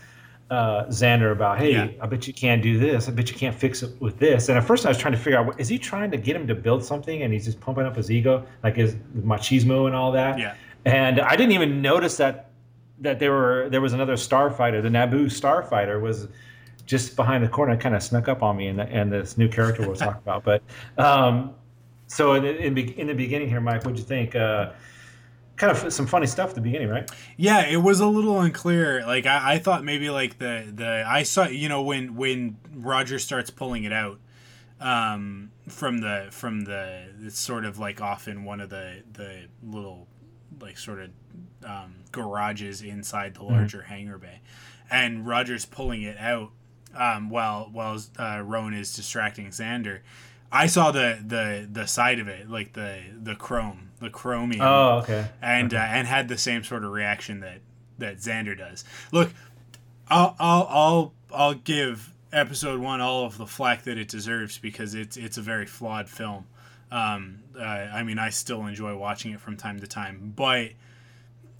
uh, Zander about hey yeah. I bet you can't do this I bet you can't fix it with this and at first I was trying to figure out is he trying to get him to build something and he's just pumping up his ego like his machismo and all that yeah and I didn't even notice that that there were there was another starfighter. The Naboo starfighter was just behind the corner, kind of snuck up on me, and, and this new character we'll talk about. But um, so in, in, in, the beginning here, Mike, what'd you think? Uh, kind of some funny stuff at the beginning, right? Yeah, it was a little unclear. Like I, I thought maybe like the the I saw you know when when Roger starts pulling it out um, from the from the it's sort of like off in one of the the little like sort of um, garages inside the mm-hmm. larger mm-hmm. hangar bay, and Roger's pulling it out um, while while uh, Rowan is distracting Zander. I saw the the the side of it, like the the chrome, the chromium. Oh, okay. And okay. Uh, and had the same sort of reaction that that Zander does. Look, I'll I'll I'll I'll give episode one all of the flack that it deserves because it's it's a very flawed film. Um, uh, I mean, I still enjoy watching it from time to time, but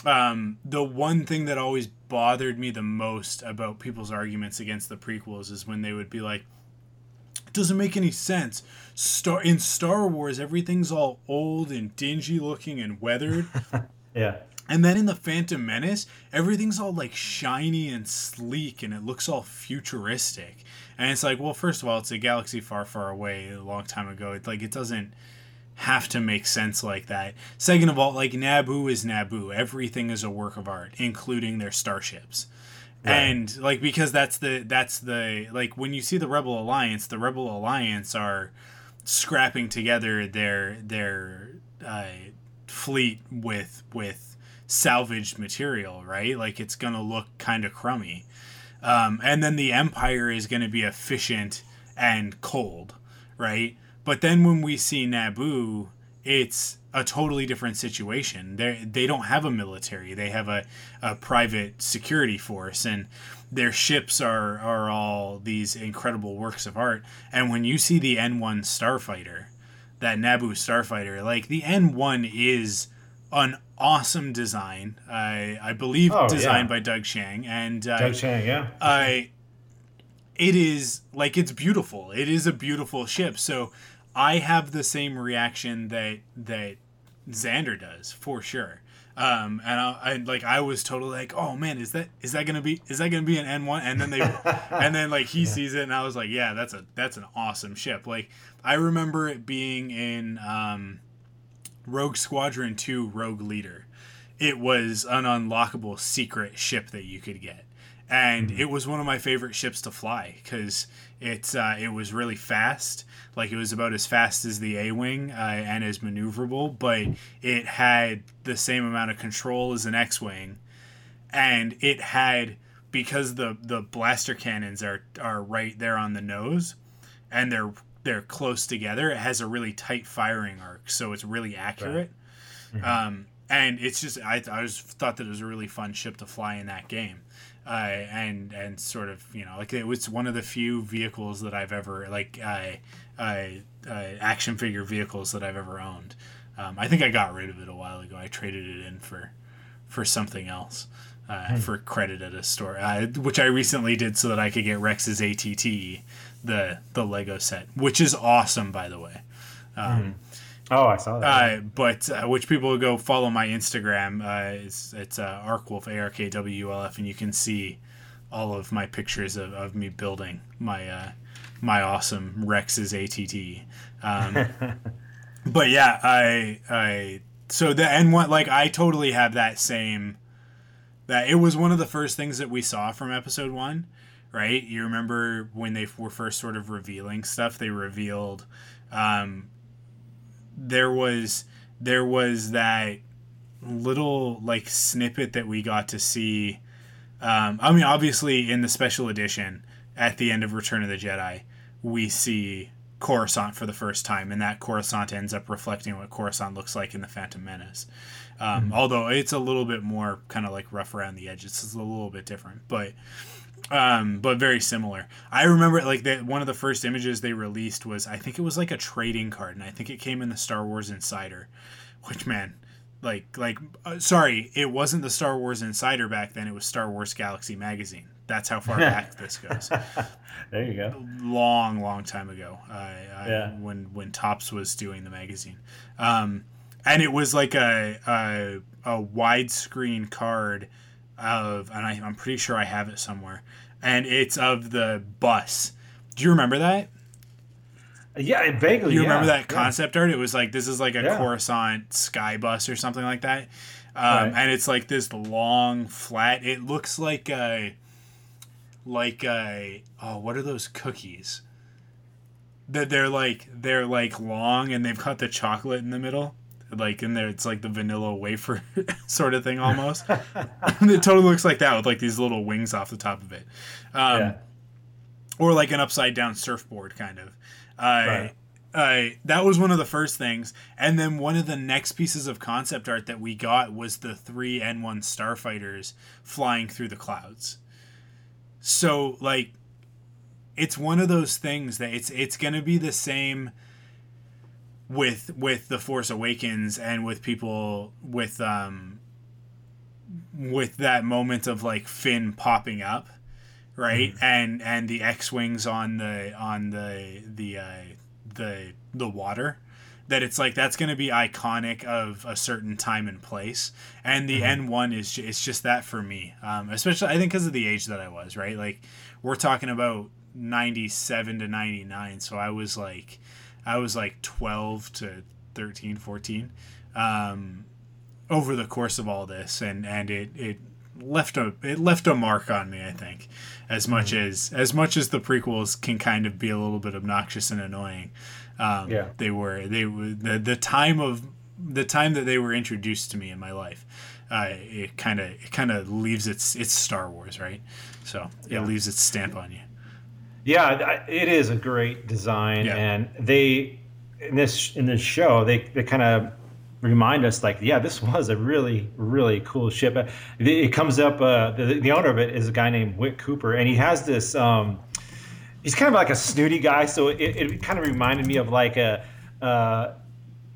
um, the one thing that always bothered me the most about people's arguments against the prequels is when they would be like, it doesn't make any sense. Star in Star Wars, everything's all old and dingy looking and weathered. yeah. And then in the Phantom Menace, everything's all like shiny and sleek and it looks all futuristic. And it's like, well, first of all, it's a galaxy far, far away, a long time ago. It's like it doesn't have to make sense like that. Second of all, like Naboo is Naboo. Everything is a work of art, including their starships. Right. And like because that's the that's the like when you see the Rebel Alliance, the Rebel Alliance are scrapping together their their uh, fleet with with salvaged material, right? Like it's gonna look kind of crummy. Um, and then the Empire is gonna be efficient and cold, right? But then when we see Naboo, it's a totally different situation. They they don't have a military. They have a, a private security force and their ships are are all these incredible works of art. And when you see the N1 starfighter, that Naboo starfighter, like the N1 is an awesome design. I I believe oh, designed yeah. by Doug Chiang and uh, Doug Chiang, yeah. I it is like it's beautiful. It is a beautiful ship. So I have the same reaction that that Zander does for sure. Um, and I, I, like I was totally like, oh man, is that is that gonna be is that gonna be an N one? And then they and then like he yeah. sees it, and I was like, yeah, that's a that's an awesome ship. Like I remember it being in um, Rogue Squadron two Rogue Leader. It was an unlockable secret ship that you could get, and mm-hmm. it was one of my favorite ships to fly because it's uh, it was really fast like it was about as fast as the A wing uh, and as maneuverable, but it had the same amount of control as an X wing, and it had because the the blaster cannons are are right there on the nose, and they're they're close together. It has a really tight firing arc, so it's really accurate. Right. Mm-hmm. Um, and it's just I I was thought that it was a really fun ship to fly in that game. Uh, and and sort of you know like it was one of the few vehicles that I've ever like I uh, uh, action figure vehicles that I've ever owned. Um, I think I got rid of it a while ago. I traded it in for for something else. Uh, hmm. For credit at a store, uh, which I recently did so that I could get Rex's ATT, the the Lego set, which is awesome, by the way. Um, hmm. Oh, I saw that. Uh, but uh, which people go follow my Instagram. Uh, it's it's uh, Arkwolf A R K W L F, and you can see all of my pictures of, of me building my uh, my awesome Rex's ATT. Um, but yeah, I I so the and what like I totally have that same that it was one of the first things that we saw from episode one right? You remember when they were first sort of revealing stuff, they revealed um, there was there was that little like snippet that we got to see. Um, I mean, obviously, in the special edition at the end of Return of the Jedi, we see Coruscant for the first time, and that Coruscant ends up reflecting what Coruscant looks like in the Phantom Menace. Um, mm-hmm. Although it's a little bit more kind of like rough around the edges, it's a little bit different, but um, but very similar. I remember like that one of the first images they released was I think it was like a trading card, and I think it came in the Star Wars Insider, which man, like like uh, sorry, it wasn't the Star Wars Insider back then. It was Star Wars Galaxy magazine. That's how far back this goes. there you go. Long, long time ago. Uh, yeah. when when Topps was doing the magazine, um, and it was like a a, a widescreen card of, and I, I'm pretty sure I have it somewhere, and it's of the bus. Do you remember that? Yeah, vaguely. You yeah, remember that concept yeah. art? It was like this is like a yeah. Coruscant sky bus or something like that, um, right. and it's like this long flat. It looks like a like a oh, what are those cookies? That they're like they're like long and they've got the chocolate in the middle like in there it's like the vanilla wafer sort of thing almost it totally looks like that with like these little wings off the top of it um, yeah. or like an upside down surfboard kind of uh, right. uh, that was one of the first things and then one of the next pieces of concept art that we got was the three n1 starfighters flying through the clouds so like it's one of those things that it's it's going to be the same with with the Force Awakens and with people with um with that moment of like Finn popping up, right? Mm-hmm. And and the X wings on the on the the uh, the the water. That it's like that's going to be iconic of a certain time and place, and the mm-hmm. N one is it's just that for me, um, especially I think because of the age that I was, right? Like we're talking about ninety seven to ninety nine, so I was like I was like 12 to 13, 14 um, over the course of all this, and and it it left a it left a mark on me. I think as much mm-hmm. as as much as the prequels can kind of be a little bit obnoxious and annoying. Um, yeah, they were they were the the time of the time that they were introduced to me in my life. Uh, it kind of it kind of leaves its it's Star Wars, right? So it yeah. leaves its stamp on you. Yeah, it is a great design, yeah. and they in this in this show they they kind of remind us like yeah this was a really really cool ship it comes up uh, the, the owner of it is a guy named Whit Cooper and he has this um, he's kind of like a snooty guy so it, it kind of reminded me of like a uh,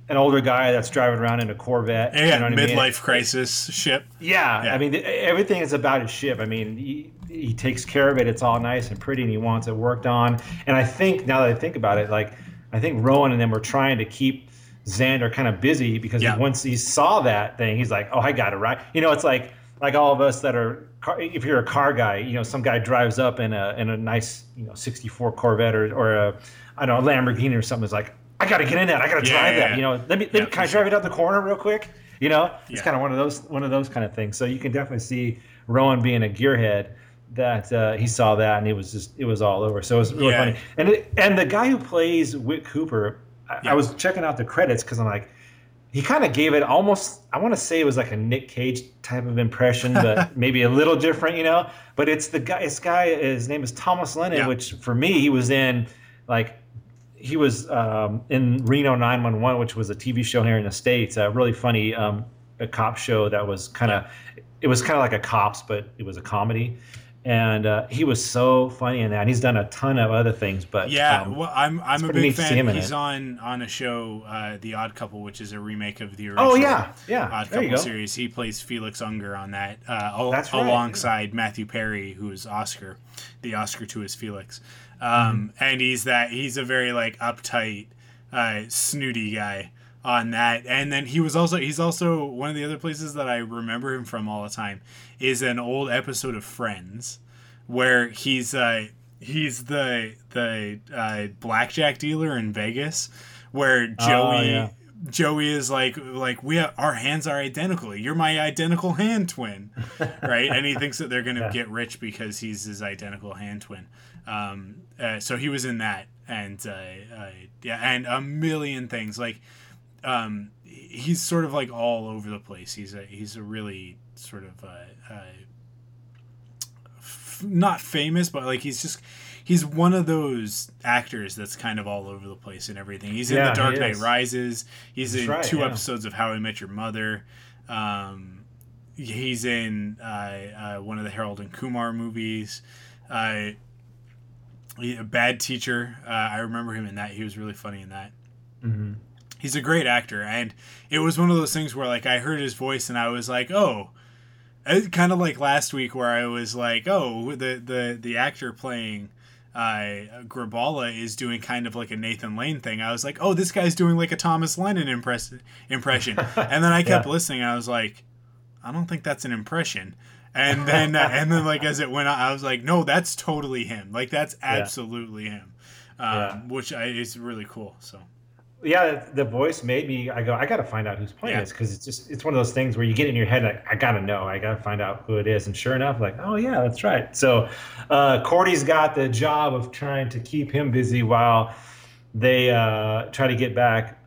an older guy that's driving around in a Corvette. Yeah, you know midlife I mean? crisis ship. Yeah, yeah, I mean everything is about his ship. I mean he, he takes care of it. It's all nice and pretty, and he wants it worked on. And I think now that I think about it, like I think Rowan and them were trying to keep Zander kind of busy because yeah. once he saw that thing, he's like, "Oh, I got it right." You know, it's like like all of us that are if you're a car guy, you know, some guy drives up in a in a nice you know '64 Corvette or or a I don't know a Lamborghini or something. Is like, I got to get in that. I got to yeah, drive yeah, that. You know, let me, let me can I drive it out the corner real quick? You know, it's kind of one of those one of those kind of things. So you can definitely see Rowan being a gearhead that uh, he saw that and it was just it was all over. So it was really yeah. funny. And it, and the guy who plays Whit Cooper, I, yeah. I was checking out the credits because I'm like, he kind of gave it almost. I want to say it was like a Nick Cage type of impression, but maybe a little different, you know. But it's the guy. This guy, his name is Thomas Lennon, yeah. which for me he was in like he was um, in Reno 911, which was a TV show here in the states, a really funny um, a cop show that was kind of it was kind of like a cops, but it was a comedy and uh, he was so funny in that. And he's done a ton of other things, but yeah, um, well, I'm I'm a big fan. He's on on a show, uh, The Odd Couple, which is a remake of the original. Oh yeah, yeah. Odd Couple series. He plays Felix Unger on that, uh, al- right. alongside Matthew Perry, who is Oscar, the Oscar to his Felix, um, mm-hmm. and he's that he's a very like uptight, uh, snooty guy on that. And then he was also he's also one of the other places that I remember him from all the time is an old episode of Friends where he's uh he's the the uh, blackjack dealer in Vegas where oh, Joey oh, yeah. Joey is like like we have, our hands are identical. You're my identical hand twin, right? and he thinks that they're gonna Yeah. get rich because he's his identical hand twin. Um, uh, so he was in that, and uh, uh, yeah, and a million things like um, he's sort of like all over the place. He's a he's a really sort of uh, uh, f- not famous, but like he's just he's one of those actors that's kind of all over the place and everything. He's in The Dark Knight. Rises. He's That's in right, two yeah. episodes of How I Met Your Mother. Um, he's in uh, uh, one of the Harold and Kumar movies. Uh, a bad teacher. Uh, I remember him in that. He was really funny in that hmm he's a great actor and it was one of those things where like i heard his voice and i was like oh kind of like last week where i was like oh the the the actor playing uh Graballa is doing kind of like a nathan lane thing. I was like oh this guy's doing like a thomas lennon impress- impression. And then i kept Yeah. listening i was like i don't think that's an impression. And then uh, and then like as it went on i was like no that's totally him. Like that's absolutely him um, Yeah. which I, is really cool so yeah, the voice made me. I go. I got to find out who's playing Yeah. this because it's just it's one of those things where you get in your head like I gotta know. I gotta find out who it is. And sure enough, like oh yeah, that's right. So uh, Kordi's got the job of trying to keep him busy while they uh, try to get back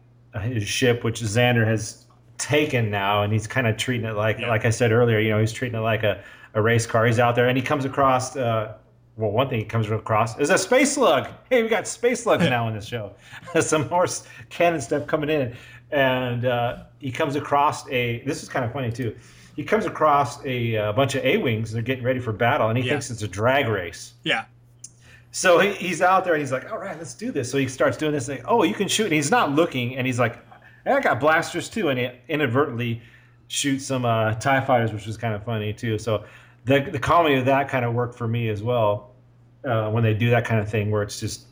his ship, which Zander has taken now, and he's kind of treating it like Yeah. like I said earlier. You know, he's treating it like a, a race car. He's out there, and he comes across. Uh, well, one thing he comes across is a space slug. Hey, we got space slugs now in this show. Some more canon stuff coming in, and uh, he comes across a. This is kind of funny too. He comes across a, uh bunch of A wings. They're getting ready for battle, and he Yeah. thinks it's a drag race. yeah So he, he's out there, and he's like, "All right, let's do this." So he starts doing this. Like, "Oh, you can shoot," and he's not looking, and he's like, "Hey, "I got blasters too," and he inadvertently shoots some uh, Tie fighters, which was kind of funny too. So the the comedy of that kind of worked for me as well uh, when they do that kind of thing, where it's just,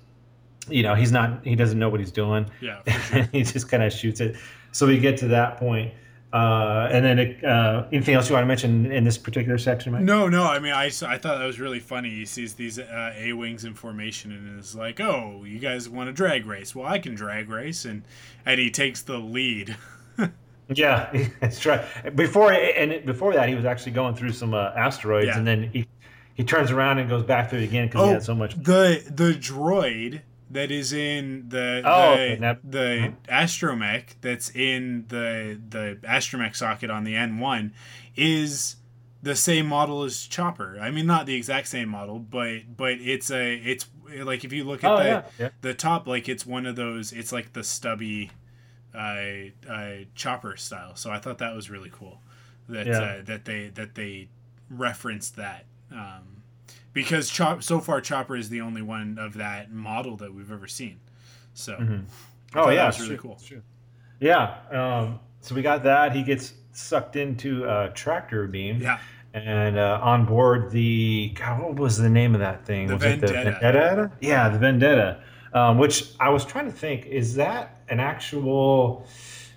you know, he's not, he doesn't know what he's doing, yeah sure. he just kind of shoots it. So we get to that point. Uh, and then it, uh, anything else you want to mention in this particular section, Mike? No, no. I mean, I, I thought that was really funny. He sees these uh, A wings in formation and is like, "Oh, you guys want to drag race? Well, I can drag race," and and he takes the lead. Yeah, that's right. Before and before that, he was actually going through some uh, asteroids, Yeah. and then he he turns around and goes back through it again because he had so much. the the droid that is in the Oh, the, okay, that- the astromech that's in the the astromech socket on the N1 is the same model as Chopper. I mean, not the exact same model, but but it's a it's like if you look at Oh the yeah, yeah. the top like it's one of those it's like the stubby uh, uh chopper style so i thought that was really cool that Yeah. uh, that they that they referenced that um because chop so far chopper is the only one of that model that we've ever seen so Mhm. Oh yeah, that was it's really true, cool. true. Yeah. Um, so we got that. He gets sucked into a tractor beam. yeah And uh, on board the God, what was the name of that thing? The was it the Vendetta. Vendetta? Yeah, the Vendetta. Um, which I was trying to think, is that an actual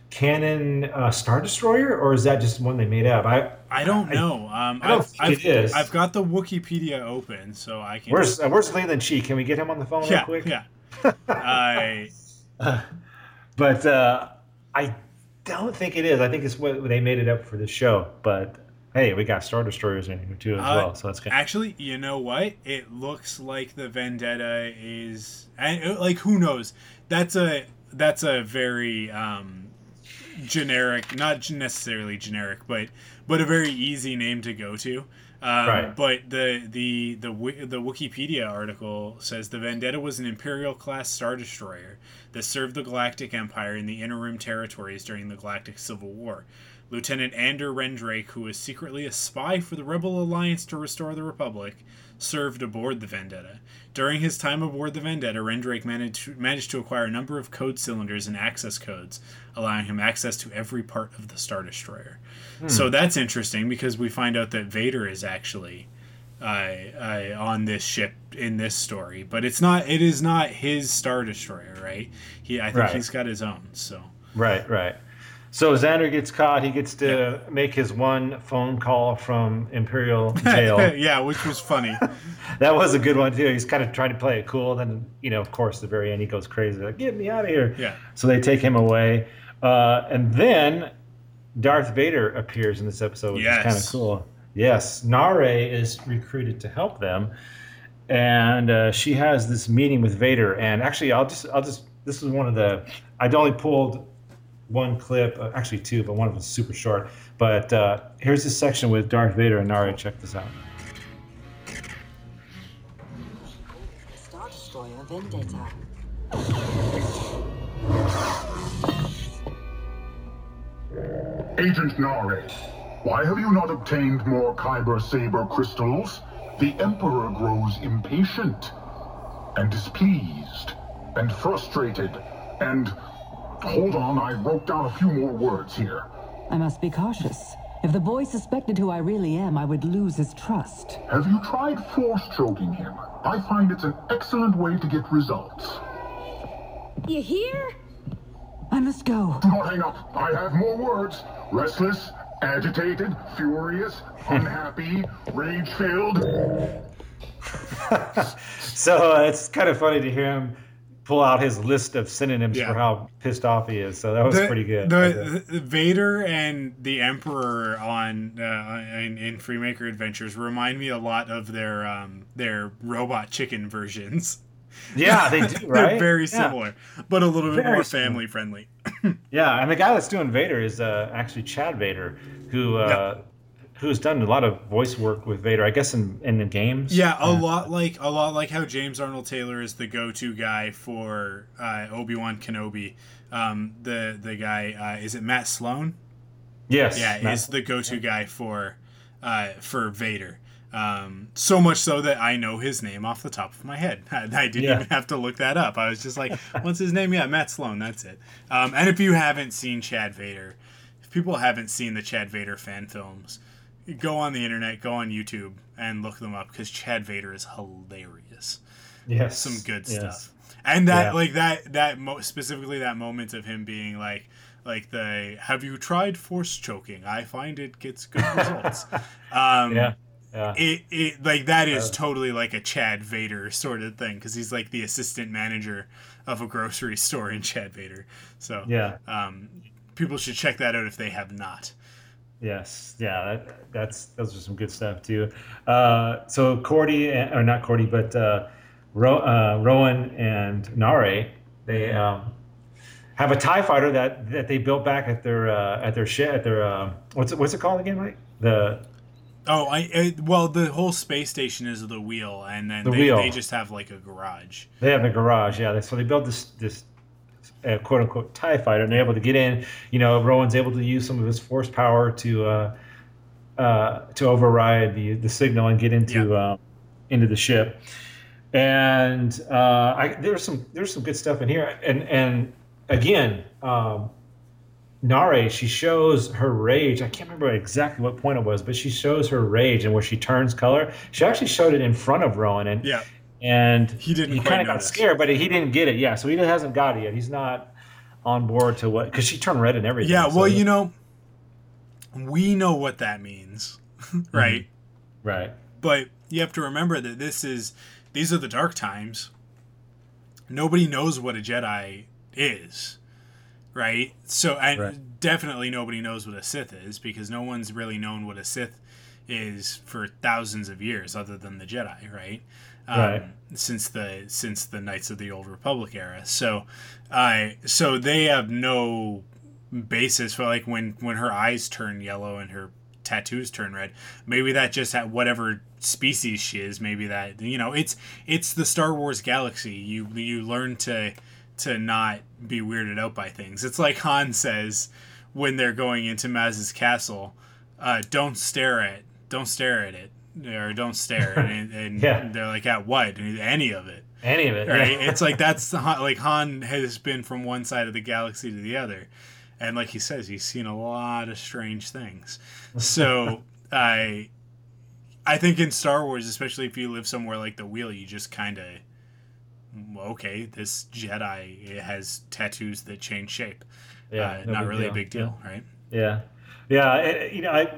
canon uh, star destroyer, or is that just one they made up? I i don't know um I don't I've, think I've, it is. I've got the wikipedia open so i can where's uh, where's Leland Chee? Can we get him on the phone real yeah quick? yeah i but uh, I don't think it is. I think it's what they made it up for the show. But hey, we got star destroyers in here too as Uh, well, so that's good. Actually, you know what? It looks like the Vendetta is, and uh, like who knows? That's a that's a very um, generic, not necessarily generic, but but a very easy name to go to. Um, Right. But the the the the Wikipedia article says the Vendetta was an Imperial class star destroyer that served the Galactic Empire in the Inner Rim territories during the Galactic Civil War. Lieutenant Ander Rendrake, who was secretly a spy for the Rebel Alliance to restore the Republic, served aboard the Vendetta. During his time aboard the Vendetta, Rendrake managed to, managed to acquire a number of code cylinders and access codes, allowing him access to every part of the Star Destroyer. So that's interesting because we find out that Vader is actually uh, uh, on this ship in this story, but it's not. It is not his Star Destroyer, right? He, I think Right. he's got his own. So Right, right. So Zander gets caught. He gets to make his one phone call from Imperial jail. yeah, which was funny. that was a good one too. He's kind of trying to play it cool. Then you know, of course, at the very end he goes crazy, like "Get me out of here!" Yeah. So they take him away. Uh, and then Darth Vader appears in this episode, which Yes. is kind of cool. Yes, Naare is recruited to help them, and uh, she has this meeting with Vader. And actually, I'll just, I'll just, this is one of the, I'd only pulled one clip, uh, actually two, but one of them is super short. But uh, here's this section with Darth Vader and Naare. Check this out. Star Destroyer Vendetta. Agent Naare, why have you not obtained more Kyber Saber crystals? The Emperor grows impatient and displeased and frustrated and. Hold on, I wrote down a few more words here. I must be cautious. If the boy suspected who I really am, I would lose his trust. Have you tried force choking him? I find it's an excellent way to get results. You hear? I must go. Do not hang up. I have more words. Restless, agitated, furious, unhappy, rage filled. So uh, it's kind of funny to hear him pull out his list of synonyms Yeah. for how pissed off he is. So that was the, pretty good. The, the Vader and the Emperor on uh, in, in Freemaker Adventures remind me a lot of their um, their robot chicken versions. yeah, they do, right? They're very Yeah. similar, but a little bit Very more similar. family friendly. Yeah, and the guy that's doing Vader is uh, actually Chad Vader, who uh, who's done a lot of voice work with Vader. I guess in in the games. Yeah, a lot like a lot like how James Arnold Taylor is the go-to guy for uh, Obi Wan Kenobi. Um, the the guy uh, is it Matt Sloan? Yes. Yeah, Matt- is the go-to guy for uh, for Vader. Um, so much so that I know his name off the top of my head. I, I didn't Yeah. even have to look that up. I was just like, "What's his name?" Yeah, Matt Sloan. That's it. Um, and if you haven't seen Chad Vader, if people haven't seen the Chad Vader fan films, go on the internet, go on YouTube, and look them up because Chad Vader is hilarious yes. some good yes. stuff. And that Yeah. like that that mo- specifically that moment of him being like like the have you tried force choking? I find it gets good results. um Yeah. Yeah. it, it like that is Uh, totally like a Chad Vader sort of thing because he's like the assistant manager of a grocery store in Chad Vader. So Yeah. um, people should check that out if they have not. Yes, yeah, that, that's those are some good stuff too. Uh, so Kordi, or not Kordi, but uh, Ro, uh, Rowan and Naare, they um, have a Tie Fighter that, that they built back at their uh, at their shed at their uh, what's it what's it called again, Mike? The Oh, I, I well the whole space station is the wheel, and then The they, wheel. they just have like a garage. they have a garage, yeah. So they built this this uh, quote unquote Tie Fighter, and they're able to get in. You know, Rowan's able to use some of his force power to uh, uh, to override the the signal and get into uh, into the ship. And uh, I, there's some there's some good stuff in here. And and again, um, Naare she shows her rage. I can't remember exactly what point it was, but she shows her rage and where she turns color. She actually showed it in front of Rowan, and Yeah. And He didn't He kind of got scared, but he didn't get it. Yeah, so he hasn't got it yet. He's not on board to what because she turned red and everything. Yeah, so- well, you know, we know what that means, mm-hmm. right? right. But you have to remember that this is these are the dark times. Nobody knows what a Jedi is, right? So, and Right. definitely nobody knows what a Sith is because no one's really known what a Sith is for thousands of years, other than the Jedi, right? Um, Right. Since the since the Knights of the Old Republic era, so, I so they have no basis for like when when her eyes turn yellow and her tattoos turn red maybe that just at whatever species she is maybe that you know it's it's the star wars galaxy. You you learn to to not be weirded out by things. It's like han says when they're going into maz's castle uh, don't stare at don't stare at it or don't stare and, and Yeah. they're like at what any of it Any of it. right? Yeah. it's like that's the like Han has been from one side of the galaxy to the other, and like he says, he's seen a lot of strange things. So I, I think in Star Wars, especially if you live somewhere like the Wheel, you just kind of, okay, this Jedi has tattoos that change shape. Yeah, uh, no not really deal. a big deal, right? Yeah, yeah. it- you know, I,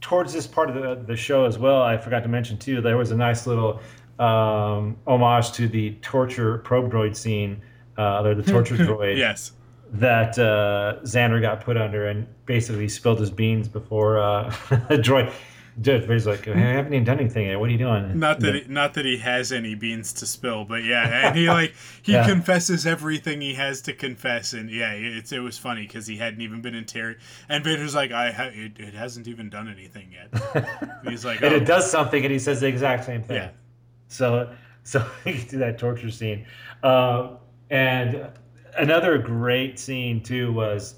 towards this part of the, the show as well, I forgot to mention too. There was a nice little um, homage to the torture probe droid scene, uh, or the torture droid. Yes. that uh, Zander got put under and basically spilled his beans before uh, Droid. Vader's like, I haven't even done anything yet. What are you doing? Not that he, not that he has any beans to spill, but yeah, and he like he Yeah. confesses everything he has to confess, and yeah, it's it was funny because he hadn't even been interrogated, and Vader's like, I ha- it, it hasn't even done anything yet. And he's like, and oh. it does something, and he says the exact same thing. Yeah. So, so he do that torture scene, uh, and another great scene too was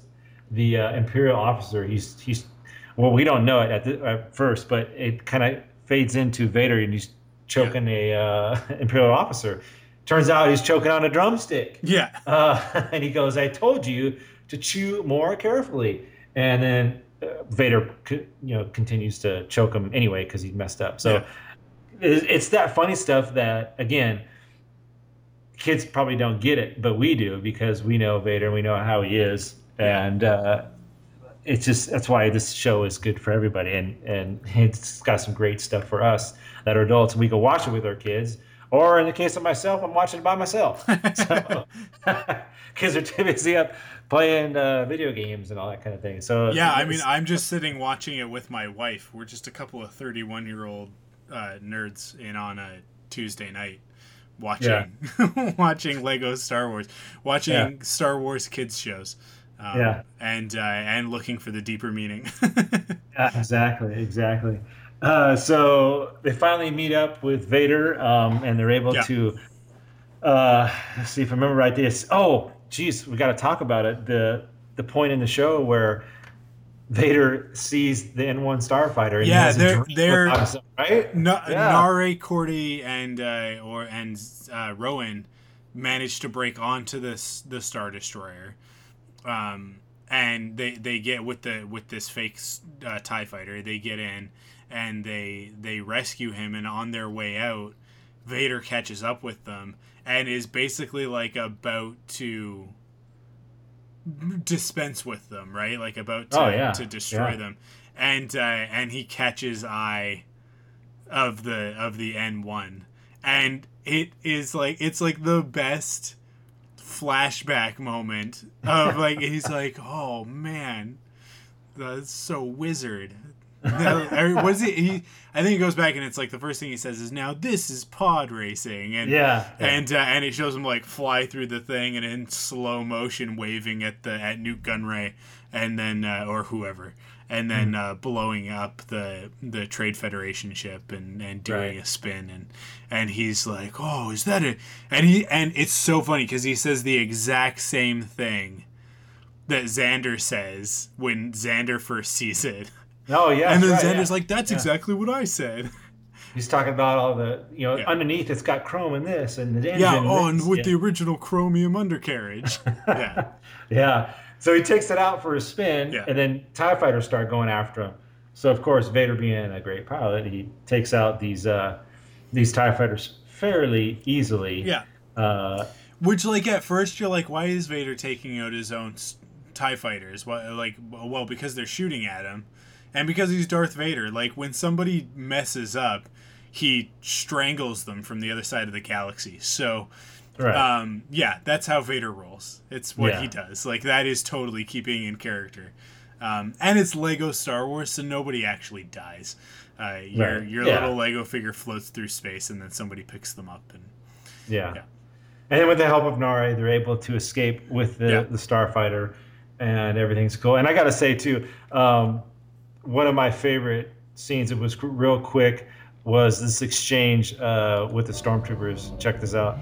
the uh, imperial officer. He's he's well, we don't know it at, the, at first, but it kind of fades into Vader, and he's choking a uh, imperial officer. Turns out he's choking on a drumstick. yeah, Uh, and he goes, I told you to chew more carefully. And then uh, Vader, you know, continues to choke him anyway because he messed up. So it- it's that funny stuff that, again, kids probably don't get it, but we do because we know Vader and we know how he is. And uh, it's just that's why this show is good for everybody. And, and it's got some great stuff for us that are adults. We can watch it with our kids. Or in the case of myself, I'm watching it by myself. So, kids are too busy up playing uh, video games and all that kind of thing. So yeah. I mean, I'm just sitting watching it with my wife. We're just a couple of 31 year old uh, nerds in on a Tuesday night. Watching, watching Lego Star Wars, watching Yeah. Star Wars kids shows, um, Yeah. and uh, and looking for the deeper meaning. Yeah, exactly, exactly. Uh, so they finally meet up with Vader, um, and they're able Yeah. to. Uh, let's see if I remember right. This. Oh, geez, we got to talk about it. The the point in the show where Vader sees the N one starfighter. Yeah, they're- they're- himself, right. Na- Yeah. Naare, Kordi, and uh, or and uh, Rowan managed to break onto this the Star Destroyer, um, and they they get with the with this fake uh, Tie Fighter. They get in and they they rescue him, and on their way out, Vader catches up with them and is basically like about to dispense with them, right? Like about to, Oh, yeah. to destroy Yeah. them, and uh, and he catches eye of the of the N one, and it is like it's like the best flashback moment of like he's like, oh man, that's so wizard. Now, what is it? He, I think he goes back and it's like the first thing he says is, "Now this is pod racing," and Yeah, yeah. and uh, and it shows him like fly through the thing and in slow motion waving at the at Nute Gunray and then uh, or whoever and then Mm-hmm. uh, blowing up the the Trade Federation ship and and doing Right. a spin and and he's like, "Oh, is that it?" And he and it's so funny because he says the exact same thing that Zander says when Zander first sees it. Oh yeah. and then right, Zander's yeah. like, "That's Yeah. exactly what I said." He's talking about all the you know Yeah. underneath it's got chrome in this and the. Yeah, and oh, this. and with the original chromium undercarriage. yeah. Yeah. So he takes it out for a spin, Yeah. and then TIE fighters start going after him. So of course, Vader being a great pilot, he takes out these uh, these TIE fighters fairly easily. Yeah. Uh, Which, like, at first you're like, why is Vader taking out his own Tie fighters? Why, like, well, because they're shooting at him, and because he's Darth Vader. Like, when somebody messes up, he strangles them from the other side of the galaxy. So, right. um, yeah, that's how Vader rolls. It's what Yeah. he does. Like, that is totally keeping in character. Um, and it's Lego Star Wars, so nobody actually dies. Uh, your Right. your Yeah. little Lego figure floats through space, and then somebody picks them up and yeah. yeah. And then with the help of Naare, they're able to escape with the, Yeah. the starfighter, and everything's cool. And I got to say too, um, one of my favorite scenes. It was real quick. Was this exchange uh, with the stormtroopers? Check this out.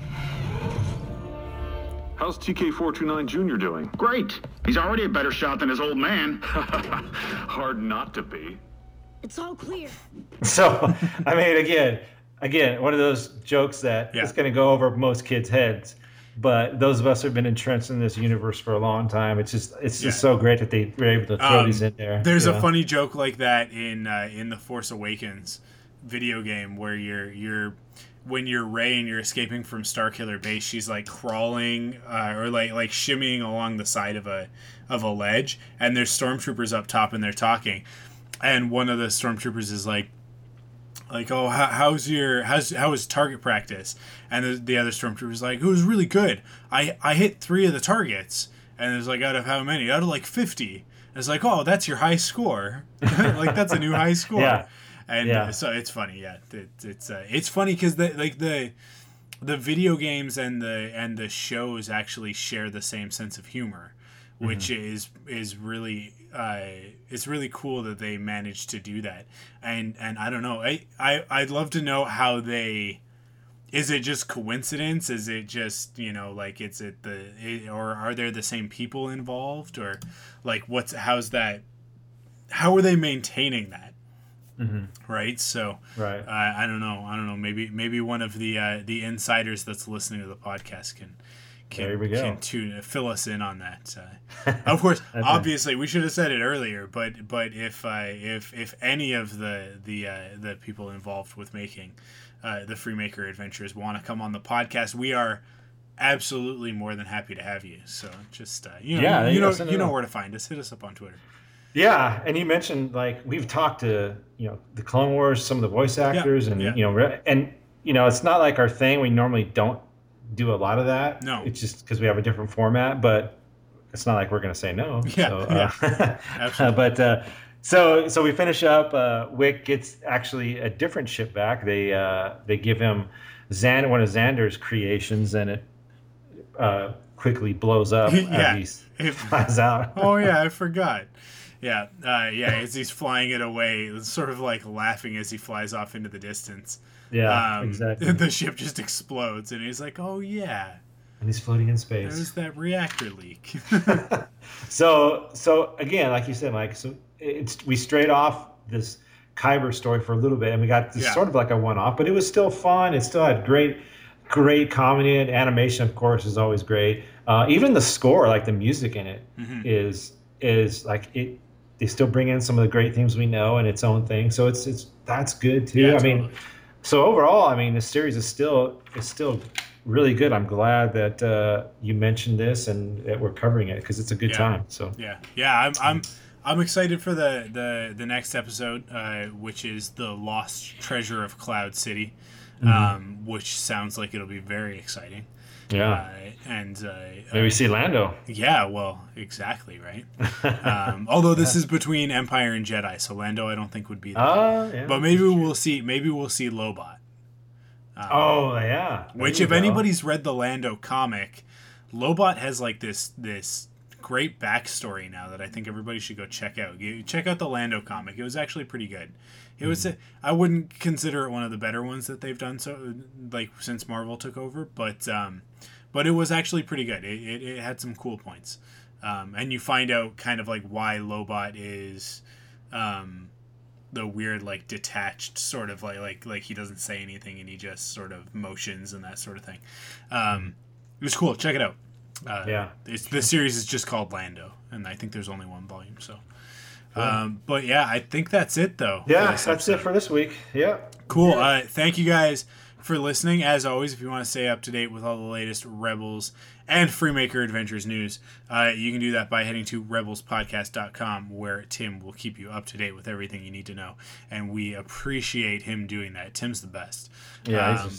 How's TK429 Jr. doing? Great. He's already a better shot than his old man. Hard not to be. It's all clear. So, I mean, again, again, one of those jokes that Yeah. is going to go over most kids' heads. But those of us who've been entrenched in this universe for a long time, it's just it's just Yeah. so great that they were able to throw Um, these in there. There's you a know? funny joke like that in uh, in the Force Awakens video game where you're you're when you're Rey and you're escaping from Starkiller Base, she's like crawling uh, or like like shimmying along the side of a of a ledge, and there's stormtroopers up top and they're talking, and one of the stormtroopers is like. Like oh how, how's your how's how was target practice and the, the other stormtrooper's like it was really good I I hit three of the targets and it's like out of how many? Out of like fifty. It's like, oh, that's your high score. like that's a new high score. Yeah. And Yeah. so it's funny, yeah. It, it's uh, it's funny because the like the the video games and the and the shows actually share the same sense of humor, which is is really uh, it's really cool that they managed to do that. And and I don't know, I I I'd love to know how they. Is it just coincidence? Is it just you know like it's it the it, or are there the same people involved or like what's how's that? How are they maintaining that? Right. So Right. uh, I don't know. I don't know. Maybe maybe one of the uh, the insiders that's listening to the podcast can can, There we go. can tune, fill us in on that. Uh, of course, obviously, we should have said it earlier, but but if uh, if if any of the the uh, the people involved with making uh, the Freemaker Adventures want to come on the podcast, we are absolutely more than happy to have you. So just uh, you know Yeah, you yeah, know you know where to find us. Hit us up on Twitter. Yeah, and you mentioned like we've talked to you know the Clone Wars, some of the voice actors, and yeah. you know, and you know, it's not like our thing. We normally don't do a lot of that. No. it's just because we have a different format, but it's not like we're going to say no. Yeah, so, uh, Absolutely. but uh, so so we finish up. Uh, Wick gets actually a different ship back. They uh, they give him Xan one of Zander's creations, and it uh, quickly blows up Yeah. as he flies out. oh yeah, I forgot. Yeah, uh, yeah. As he's flying it away, sort of like laughing as he flies off into the distance. yeah, Um, exactly. The ship just explodes, and he's like, "Oh yeah, and he's floating in space. there's that reactor leak." So so again, like you said, Mike. So it's we strayed off this Kyber story for a little bit, and we got this Yeah. sort of like a one-off, but it was still fun. It still had great, great comedy and animation. Of course, is always great. Uh, even the score, like the music in it, is Mm-hmm. is like it. They still bring in some of the great themes we know and its own thing. So it's it's that's good too. Yeah, I mean, so overall, I mean, the series is still is still really good. I'm glad that uh, you mentioned this and that we're covering it because it's a good Yeah. time. So yeah, yeah. I'm I'm I'm excited for the the the next episode, uh, which is the lost treasure of Cloud City, Mm-hmm. um, which sounds like it'll be very exciting. Yeah. Uh, and uh, Maybe we see Lando. Yeah, well, exactly, right? um, although this is between Empire and Jedi, so Lando I don't think would be there. Oh, yeah. but maybe we'll see. Maybe we'll see Lobot. oh, yeah. There Which, if go. anybody's read the Lando comic, Lobot has like this this great backstory now that I think everybody should go check out. You check out the Lando comic; it was actually pretty good. It was. Mm-hmm. I wouldn't consider it one of the better ones that they've done so like since Marvel took over, but um, but it was actually pretty good. It, it, it had some cool points, um, and you find out kind of like why Lobot is. Um, the weird like detached sort of like like like he doesn't say anything and he just sort of motions and that sort of thing um it was cool check it out uh, Yeah. it's the series is just called lando and i think there's only one volume so um but yeah i think that's it though Yeah, that's it for this week. Yeah. Cool. Uh, thank you guys for listening. As always, if you want to stay up to date with all the latest Rebels and Freemaker Adventures news, uh, you can do that by heading to rebelspodcast.com, where Tim will keep you up to date with everything you need to know. And we appreciate him doing that. Tim's the best. Yeah, Um,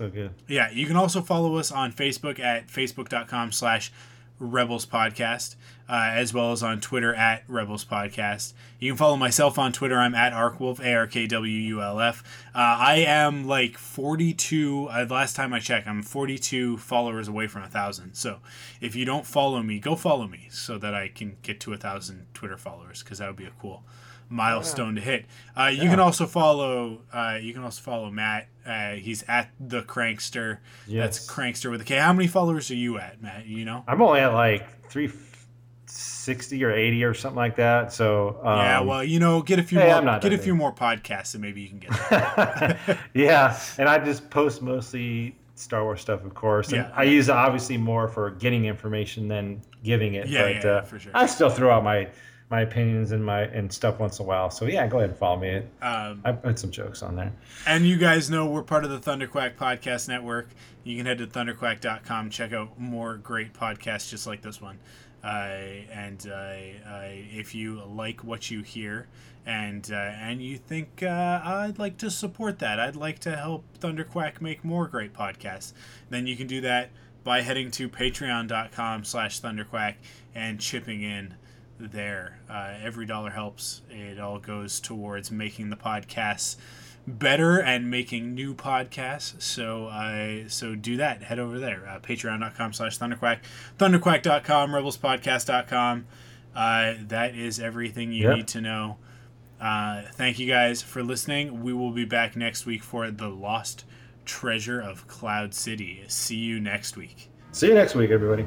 so good. yeah, you can also follow us on Facebook at facebook.com slash Rebels Podcast, uh, as well as on Twitter at Rebels Podcast. You can follow myself on Twitter. I'm at Arkwulf, A R K W U L F. Uh, I am like 42, uh, last time I checked, I'm 42 followers away from a 1,000. So if you don't follow me, go follow me so that I can get to a 1,000 Twitter followers because that would be a cool milestone to hit. Uh, you can also follow. Uh, you can also follow Matt. Uh, he's at the Crankster. Yes. That's Crankster with a K. How many followers are you at, Matt? You know? I'm only at like 360 or 80 or something like that. So, um, yeah. Well, you know, get a few hey, more. Get a few more podcasts, and maybe you can get. Yeah, and I just post mostly Star Wars stuff, of course. And Yeah, I use it obviously more for getting information than giving it. Yeah, but yeah, yeah, uh, for sure. I still throw out my my opinions and my and stuff once in a while. So yeah, go ahead and follow me. Um, I put some jokes on there. And you guys know we're part of the Thunderquack Podcast Network. You can head to thunderquack.com, check out more great podcasts just like this one. Uh, and uh, uh, if you like what you hear and uh, and you think uh, I'd like to support that, I'd like to help Thunderquack make more great podcasts, then you can do that by heading to patreon.com slash thunderquack and chipping in there. Uh, every dollar helps. It all goes towards making the podcasts better and making new podcasts. So I so do that. Head over there. Uh, Patreon.com slash Thunderquack. Thunderquack.com. Rebelspodcast.com. Uh, that is everything you Yep. need to know. Uh, thank you guys for listening. We will be back next week for The Lost Treasure of Cloud City. See you next week. See you next week, everybody.